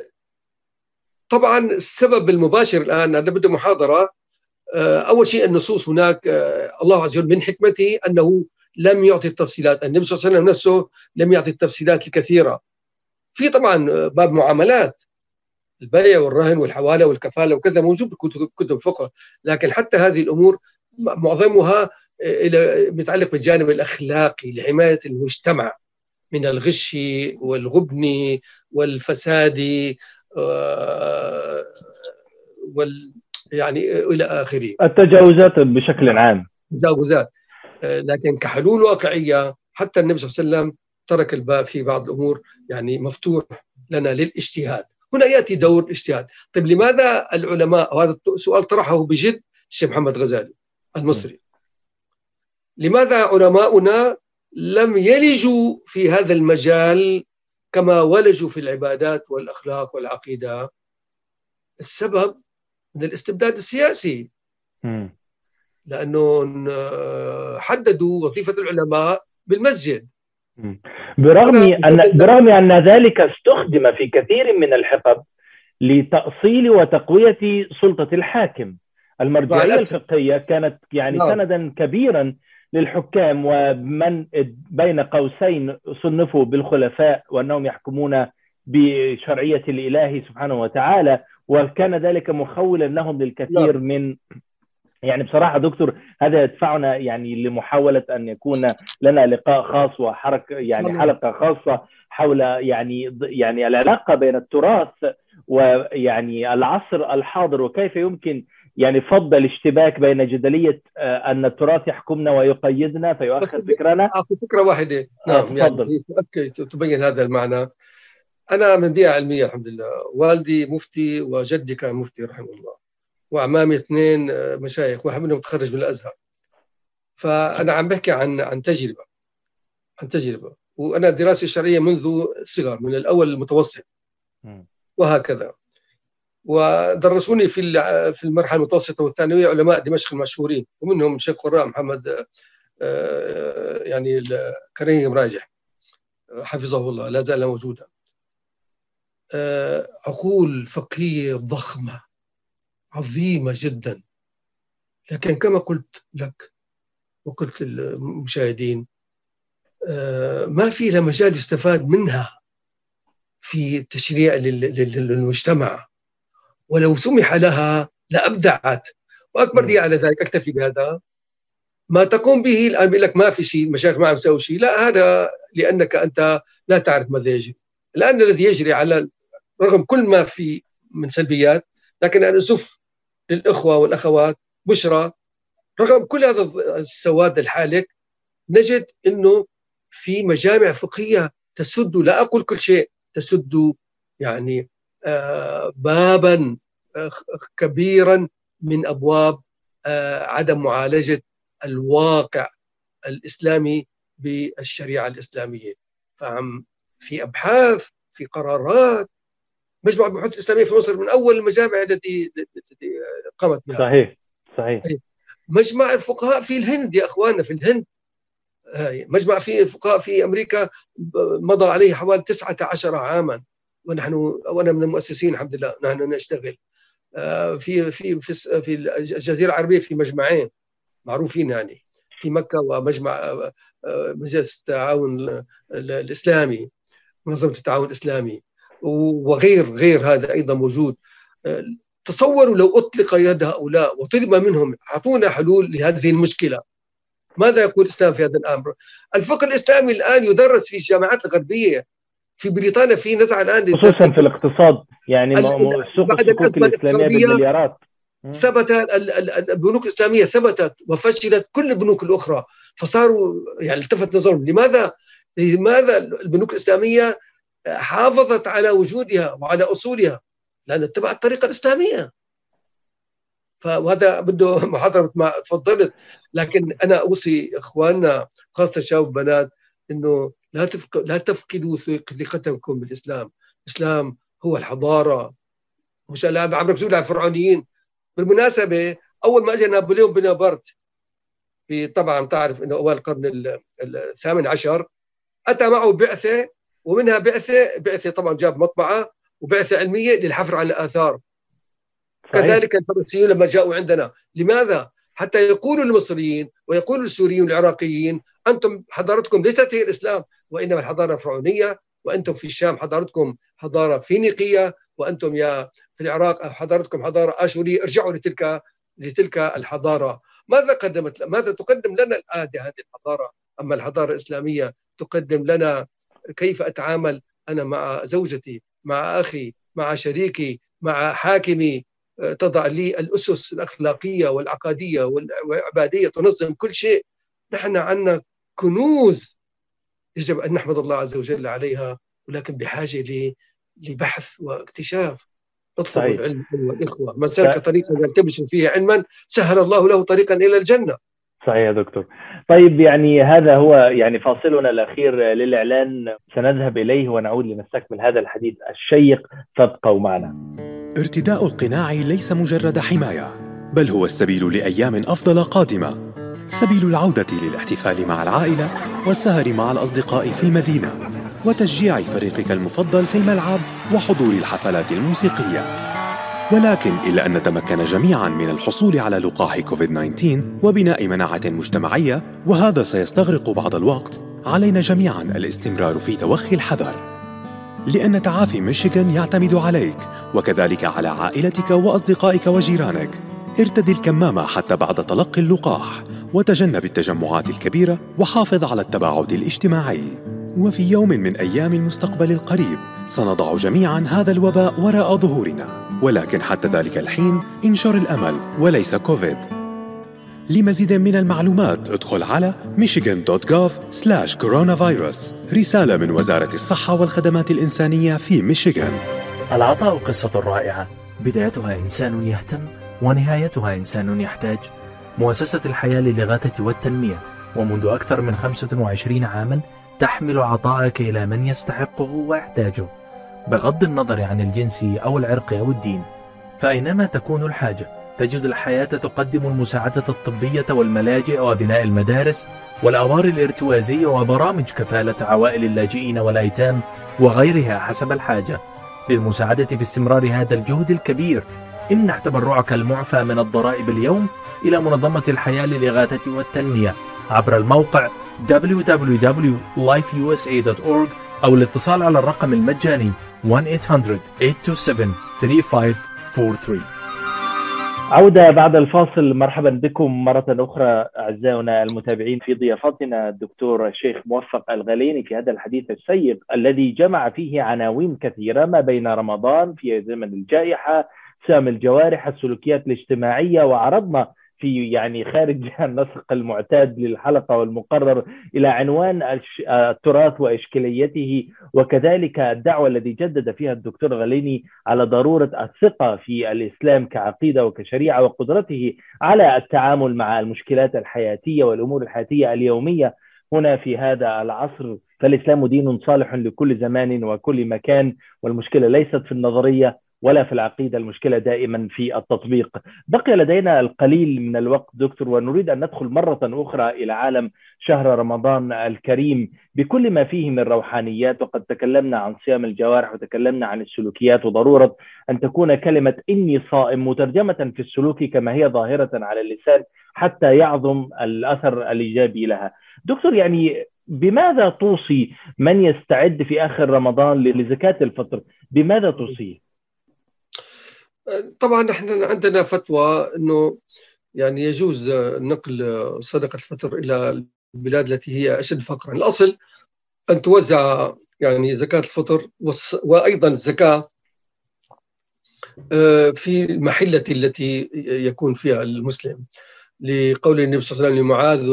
طبعا السبب المباشر الآن هذا بده محاضرة. آه، أول شيء النصوص هناك آه، الله عز وجل من حكمته أنه لم يعطي التفصيلات. النبي صلى الله عليه وسلم نفسه لم يعطي التفصيلات الكثيرة. في طبعا باب معاملات البيع والرهن والحوالة والكفالة وكذا موجود بكتب الفقه. لكن حتى هذه الأمور معظمها إلى متعلق بالجانب الأخلاقي لحماية المجتمع من الغش والغبن والفساد آه، وال يعني إلى آخره. التجاوزات بشكل عام. تجاوزات آه، لكن كحلول واقعية حتى النبي صلى الله عليه وسلم ترك الباب في بعض الأمور يعني مفتوح لنا للاجتهاد. هنا يأتي دور الاجتهاد. طيب لماذا العلماء وهذا السؤال طرحه بجد الشيخ محمد غزالي المصري؟ لماذا علماؤنا لم يلجوا في هذا المجال كما ولجوا في العبادات والأخلاق والعقيدة؟ السبب من الاستبداد السياسي. لأنه حددوا وظيفة العلماء بالمسجد. برغم ان برغم أن ذلك استخدم في كثير من الحقب لتأصيل وتقوية سلطة الحاكم. المرجعية الفقهية كانت يعني نعم. سندا كبيرا للحكام ومن بين قوسين صنفوا بالخلفاء وأنهم يحكمون بشرعية الإله سبحانه وتعالى وكان ذلك مخولا لهم للكثير نعم. من يعني بصراحة دكتور هذا يدفعنا يعني لمحاولة أن يكون لنا لقاء خاص وحركه يعني حلقة خاصة حول يعني يعني العلاقة بين التراث ويعني العصر الحاضر وكيف يمكن يعني فض الاشتباك بين جدلية آه، أن التراث يحكمنا ويقيدنا فيؤخر فكرنا. اعطي فكرة واحدة. نعم يعني تبين هذا المعنى. أنا من بيئه علمية الحمد لله. والدي مفتي وجدي كان مفتي رحمه الله. واعمامي اثنين آه، مشايخ واحد منهم تخرج من الأزهر. فأنا عم بحكي عن عن تجربة. عن تجربة. وأنا دراستي الشرعيه منذ الصغر من الأول المتوسط. وهكذا. ودرسوني في في المرحلة المتوسطة والثانوية علماء دمشق المشهورين ومنهم الشيخ قراء محمد آه، يعني كريم راجح حفظه الله لا زال موجودا. آه، عقول فقهيه ضخمة عظيمة جدا. لكن كما قلت لك وقلت للمشاهدين آه، ما في لها مجال يستفاد منها في تشريع للمجتمع. ولو سمح لها لأبدعت. وأكبر دليل على ذلك أكتفي بهذا. ما تقوم به الآن بيقول لك ما في شيء المشايخ ما عم يسوي شيء. لا هذا لأنك أنت لا تعرف ماذا يجري. الآن الذي يجري على رغم كل ما في من سلبيات لكن أنا أسف للإخوة والأخوات بشرى رغم كل هذا السواد الحالك نجد أنه في مجامع فقهية تسد لا أقول كل شيء تسد يعني آه، بابا كبيرا من أبواب آه، عدم معالجة الواقع الإسلامي بالشريعة الإسلامية. فعم في أبحاث في قرارات. مجمع البحوث الإسلامية في مصر من أول المجامع التي قامت بها. صحيح صحيح. مجمع الفقهاء في الهند يا أخواننا في الهند. مجمع في فقهاء في أمريكا مضى عليه حوالي 19 عاما. ونحن وأنا من المؤسسين الحمد لله نحن نشتغل. آه، في في في في الجزيرة العربية في مجمعين معروفين يعني. في مكة ومجمع آه، آه، مجلس التعاون الإسلامي منظمة التعاون الإسلامي. وغير غير هذا أيضا موجود. تصوروا لو أطلق يد هؤلاء وطلب منهم أعطونا حلول لهذه المشكلة ماذا يقول الإسلام في هذا الأمر؟ الفقه الإسلامي الآن يدرس في الجامعات الغربية. في بريطانيا في نزعه الآن خصوصا في الاقتصاد يعني سوق السكوك الإسلامية بالمليارات. ثبت البنوك الإسلامية ثبتت وفشلت كل البنوك الأخرى فصاروا يعني التفت نظرهم. لماذا؟ لماذا البنوك الإسلامية حافظت على وجودها وعلى أصولها؟ لأن اتبعت الطريقة الإسلامية. فهذا بده [laughs] محاضرة ما تفضلت. لكن أنا أوصي إخواننا خاصة الشباب والبنات إنه لا تفك... لا تفقدوا ثقتكم بالإسلام، الإسلام هو الحضارة. مش عم بتقول على الفرعونيين. بالمناسبة أول ما اجى نابليون بونابرت في طبعا تعرف إنه أول القرن الثامن عشر أتى معه بعثة ومنها بعثة بعثة طبعا جاب مطبعة وبعثة علمية للحفر على الآثار. صحيح. كذلك الفرنسيون لما جاءوا عندنا. لماذا؟ حتى يقولوا المصريين ويقولوا السوريين والعراقيين أنتم حضارتكم ليست هي الإسلام وإنما الحضارة الفرعونية وأنتم في الشام حضارتكم حضارة فينيقية وأنتم يا في العراق حضارتكم حضارة آشورية. ارجعوا لتلك لتلك الحضارة. ماذا قدمت ماذا تقدم لنا الآن هذه الحضارة؟ أما الحضارة الإسلامية تقدم لنا كيف أتعامل أنا مع زوجتي مع أخي مع شريكي مع حاكمي. تضع لي الأسس الأخلاقية والعقادية والعبادية تنظم كل شيء. نحن عندنا كنوز يجب أن نحمد الله عز وجل عليها ولكن بحاجة لبحث واكتشاف. اطلبوا العلم أيها الإخوة. من سلك طريقا يلتمس فيه علما سهل الله له طريقا إلى الجنة. صحيح يا دكتور. طيب يعني هذا هو يعني فاصلنا الأخير للإعلان. سنذهب إليه ونعود لنستكمل هذا الحديث الشيق. فابقوا معنا. ارتداء القناع ليس مجرد حماية بل هو السبيل لأيام أفضل قادمة. سبيل العودة للاحتفال مع العائلة والسهر مع الأصدقاء في المدينة وتشجيع فريقك المفضل في الملعب وحضور الحفلات الموسيقية. ولكن إلا أن نتمكن جميعا من الحصول على لقاح كوفيد-19 وبناء مناعة مجتمعية وهذا سيستغرق بعض الوقت علينا جميعا الاستمرار في توخي الحذر. لأن تعافي ميشيغان يعتمد عليك وكذلك على عائلتك وأصدقائك وجيرانك. ارتدي الكمامة حتى بعد تلقي اللقاح وتجنب التجمعات الكبيرة وحافظ على التباعد الاجتماعي. وفي يوم من أيام المستقبل القريب سنضع جميعا هذا الوباء وراء ظهورنا. ولكن حتى ذلك الحين انشر الأمل وليس كوفيد. لمزيد من المعلومات ادخل على michigan.gov coronavirus. رسالة من وزارة الصحة والخدمات الإنسانية في ميشيغان العطاء قصة رائعة. بدايتها إنسان يهتم ونهايتها إنسان يحتاج. مؤسسة الحياة للإغاثة والتنمية ومنذ أكثر من 25 عاما تحمل عطاءك إلى من يستحقه ويحتاجه بغض النظر عن الجنس أو العرق أو الدين. فأينما تكون الحاجة تجد الحياة تقدم المساعدة الطبية والملاجئ وبناء المدارس والأوار الارتوازية وبرامج كفالة عوائل اللاجئين والأيتام وغيرها حسب الحاجة. للمساعدة في استمرار هذا الجهد الكبير امنح تبرعك المعفى من الضرائب اليوم إلى منظمة الحياة للإغاثة والتنمية. عبر الموقع www.lifeusa.org أو الاتصال على الرقم المجاني 1-800-827-3543 عودة بعد الفاصل مرحبا بكم مرة أخرى أعزائنا المتابعين في ضيافتنا الدكتور الشيخ موفق الغليني في هذا الحديث السيق الذي جمع فيه عناوين كثيرة ما بين رمضان في زمن الجائحة سام الجوارح السلوكيات الاجتماعية وعرضنا في يعني خارج [laughs] النسق المعتاد للحلقة والمقرر إلى عنوان التراث وإشكاليته وكذلك الدعوة الذي جدد فيها الدكتور غليني على ضرورة الثقة في الإسلام كعقيدة وكشريعة وقدرته على التعامل مع المشكلات الحياتية والأمور الحياتية اليومية. هنا في هذا العصر فالإسلام دين صالح لكل زمان وكل مكان والمشكلة ليست في النظرية ولا في العقيدة المشكلة دائما في التطبيق. بقي لدينا القليل من الوقت دكتور ونريد أن ندخل مرة أخرى إلى عالم شهر رمضان الكريم. بكل ما فيه من روحانيات وقد تكلمنا عن صيام الجوارح وتكلمنا عن السلوكيات وضرورة أن تكون كلمة إني صائم مترجمة في السلوك كما هي ظاهرة على اللسان حتى يعظم الأثر الإيجابي لها. دكتور يعني بماذا توصي من يستعد في آخر رمضان لزكاة الفطر؟ بماذا توصيه؟ طبعا نحن عندنا فتوى إنه يعني يجوز نقل صدقة الفطر إلى البلاد التي هي أشد فقرا، الأصل أن توزع يعني زكاة الفطر وأيضا الزكاة آه، في المحلة التي يكون فيها المسلم. لقول النبي صلى الله عليه وسلم لمعاذ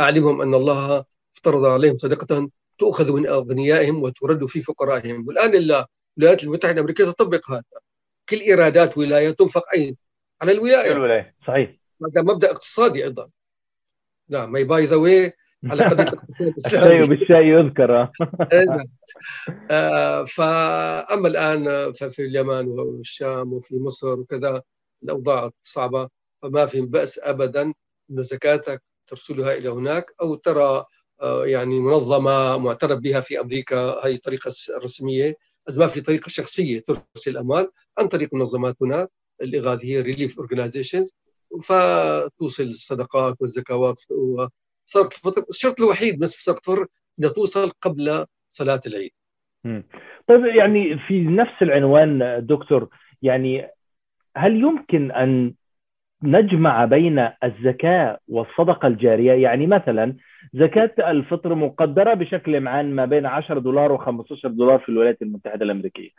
وأعلمهم أن الله افترض عليهم صدقة تؤخذ من أغنيائهم وترد في فقرائهم، والآن الولايات المتحدة الأمريكية تطبق هذا. كل إيرادات ولايه تنفق اين؟ على الولاية. الولايه صحيح. هذا مبدأ اقتصادي أيضا. نعم my by the way على قضية [laughs] الشيء بالشيء يذكر. إيه، نعم. آه فأما الآن ففي اليمن والشام وفي مصر وكذا الأوضاع صعبة فما في بأس ابدا أن زكاتك ترسلها إلى هناك أو ترى آه، يعني منظمة معترف بها في أمريكا هي طريقه رسميه ما في طريقة شخصية ترسل الأموال عن طريق منظمات هناك الاغاثيه relief organizations فتوصل الصدقات والزكوات وصدقه الفطر. الشرط الوحيد بس في صدقه الفطر انها توصل قبل صلاة العيد. طيب يعني في نفس العنوان دكتور يعني هل يمكن أن نجمع بين الزكاة والصدقة الجارية؟ يعني مثلا زكاة الفطر مقدرة بشكل معين ما بين 10 دولار و15 دولار في الولايات المتحدة الأمريكية.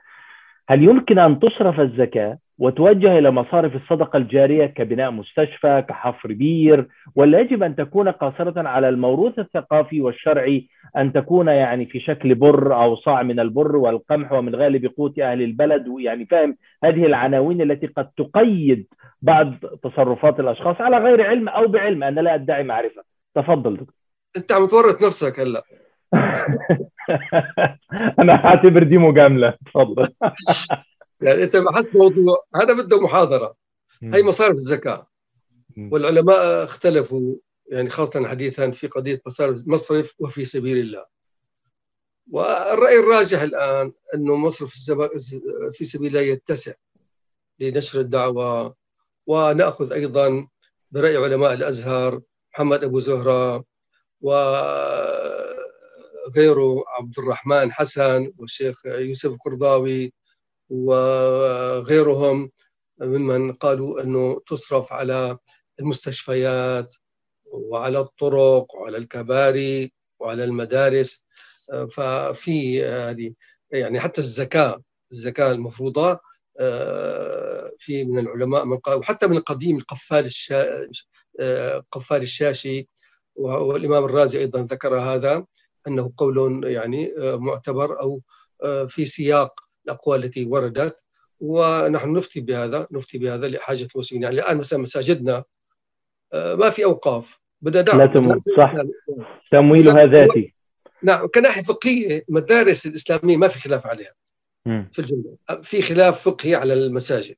هل يمكن أن تصرف الزكاة وتوجه إلى مصارف الصدقة الجارية كبناء مستشفى كحفر بير ولا يجب أن تكون قاصرة على الموروث الثقافي والشرعي أن تكون يعني في شكل بر أو صاع من البر والقمح ومن غالب قوت أهل البلد؟ ويعني فاهم هذه العناوين التي قد تقيد بعض تصرفات الأشخاص على غير علم أو بعلم أنا لا أدعي معرفة. تفضل دكتور. أنت عم تورط نفسك هلا. [laughs] أنا اعتبر دي مجاملة. تفضل. [laughs] يعني أنت بحثت موضوع هذا بده محاضرة. هي مصارف الزكاه والعلماء اختلفوا يعني خاصة حديثا في قضية مصارف مصرف وفي سبيل الله. والرأي الراجح الآن إنه مصرف في سبيل الله يتسع لنشر الدعوة. ونأخذ أيضا برأي علماء الأزهر محمد أبو زهرة وغيره عبد الرحمن حسن والشيخ يوسف القرضاوي وغيرهم ممن قالوا أنه تصرف على المستشفيات وعلى الطرق وعلى الكباري وعلى المدارس. ففي هذه يعني حتى الزكاة الزكاة المفروضة في من العلماء من وحتى من القديم القفال الشا قفال الشاشي والإمام الرازي أيضا ذكر هذا أنه قول يعني معتبر أو في سياق الأقوال التي وردت. ونحن نفتي بهذا نفتي بهذا لحاجة المسلمين. يعني الآن مثلا مساجدنا آه، ما في أوقاف. بدنا لا تموت. صح. تمويلها ذاتي. نعم. كناحية فقهية المدارس الإسلامية ما في خلاف عليها. في الجمله في خلاف فقهي على المساجد.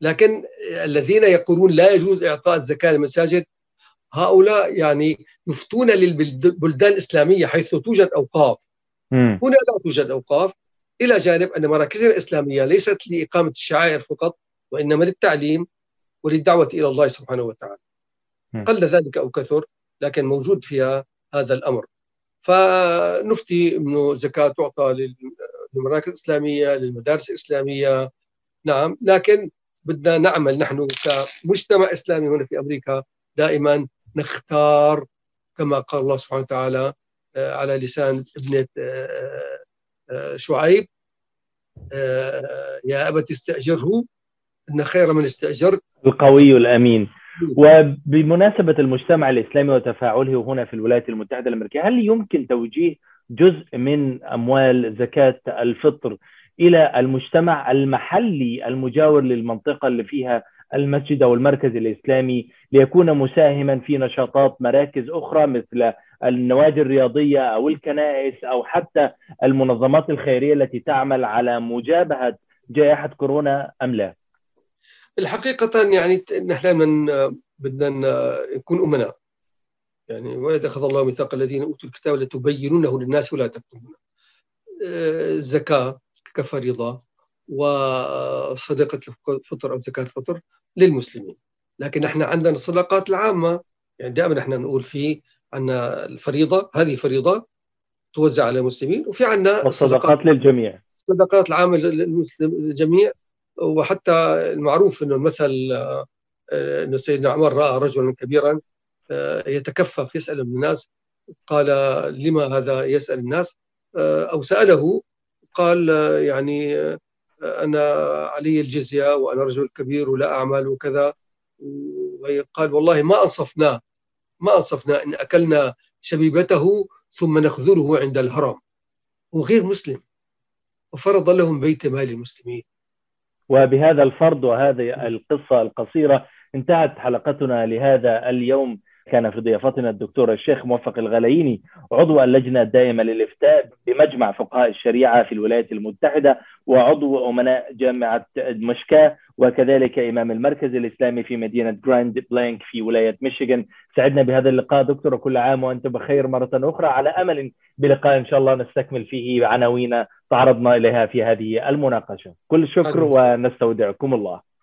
لكن الذين يقولون لا يجوز إعطاء الزكاة للمساجد هؤلاء يعني يفتون للبلدان الإسلامية حيث توجد أوقاف هنا لا توجد أوقاف إلى جانب أن مراكزنا الإسلامية ليست لإقامة الشعائر فقط وإنما للتعليم وللدعوة إلى الله سبحانه وتعالى. قل ذلك أو كثر لكن موجود فيها هذا الأمر. فنفتي انه زكاة تعطى للمراكز الإسلامية للمدارس الإسلامية نعم لكن بدنا نعمل نحن كمجتمع إسلامي هنا في أمريكا دائما نختار كما قال الله سبحانه وتعالى آه، على لسان ابنة آه، آه، شعيب. يا أبت استأجره إن خير من استأجرت. القوي الأمين. وبمناسبة المجتمع الإسلامي وتفاعله هنا في الولايات المتحدة الأمريكية هل يمكن توجيه جزء من أموال زكاة الفطر إلى المجتمع المحلي المجاور للمنطقة اللي فيها المسجد أو المركز الإسلامي ليكون مساهما في نشاطات مراكز أخرى مثل النوادي الرياضية أو الكنائس أو حتى المنظمات الخيرية التي تعمل على مجابهة جائحة كورونا أم لا؟ الحقيقة يعني نحن من بدنا نكون أمناء. يعني واذا أخذ الله ميثاق الذين أوتوا الكتاب لتبينونه للناس ولا تكتمونه. الزكاه كفريضه وصدقه الفطر أو زكاة الفطر للمسلمين. لكن إحنا عندنا الصدقات العامة. يعني دائما إحنا نقول في عندنا الفريضة هذه فريضة توزع على المسلمين وفي عندنا الصدقات للجميع. الصدقات العامة للمسلم للجميع. وحتى المعروف إنه المثل آه، إنه سيدنا عمر رأى رجلا كبيرا آه، يتكفف يسال الناس قال لما هذا يسأل الناس؟ آه، أو سأله قال يعني أنا علي الجزية وأنا رجل كبير ولا اعمل وكذا. وقال والله ما انصفناه ما أنصفنا إن أكلنا شبيبته ثم نخذله عند الهرم. وغير مسلم. وفرض لهم بيت مال المسلمين. وبهذا الفرض وهذه القصة القصيرة انتهت حلقتنا لهذا اليوم. كان في ضيافتنا الدكتور الشيخ موفق الغلاييني عضو اللجنة الدائمة للإفتاء بمجمع فقهاء الشريعة في الولايات المتحدة وعضو أمناء جامعة مشكاة وكذلك إمام المركز الإسلامي في مدينة جراند بلانك في ولاية ميشيغان. سعدنا بهذا اللقاء دكتور وكل عام وأنت بخير مرة أخرى. على أمل بلقاء إن شاء الله نستكمل فيه عناوين تعرضنا إليها في هذه المناقشة. كل شكر ونستودعكم الله.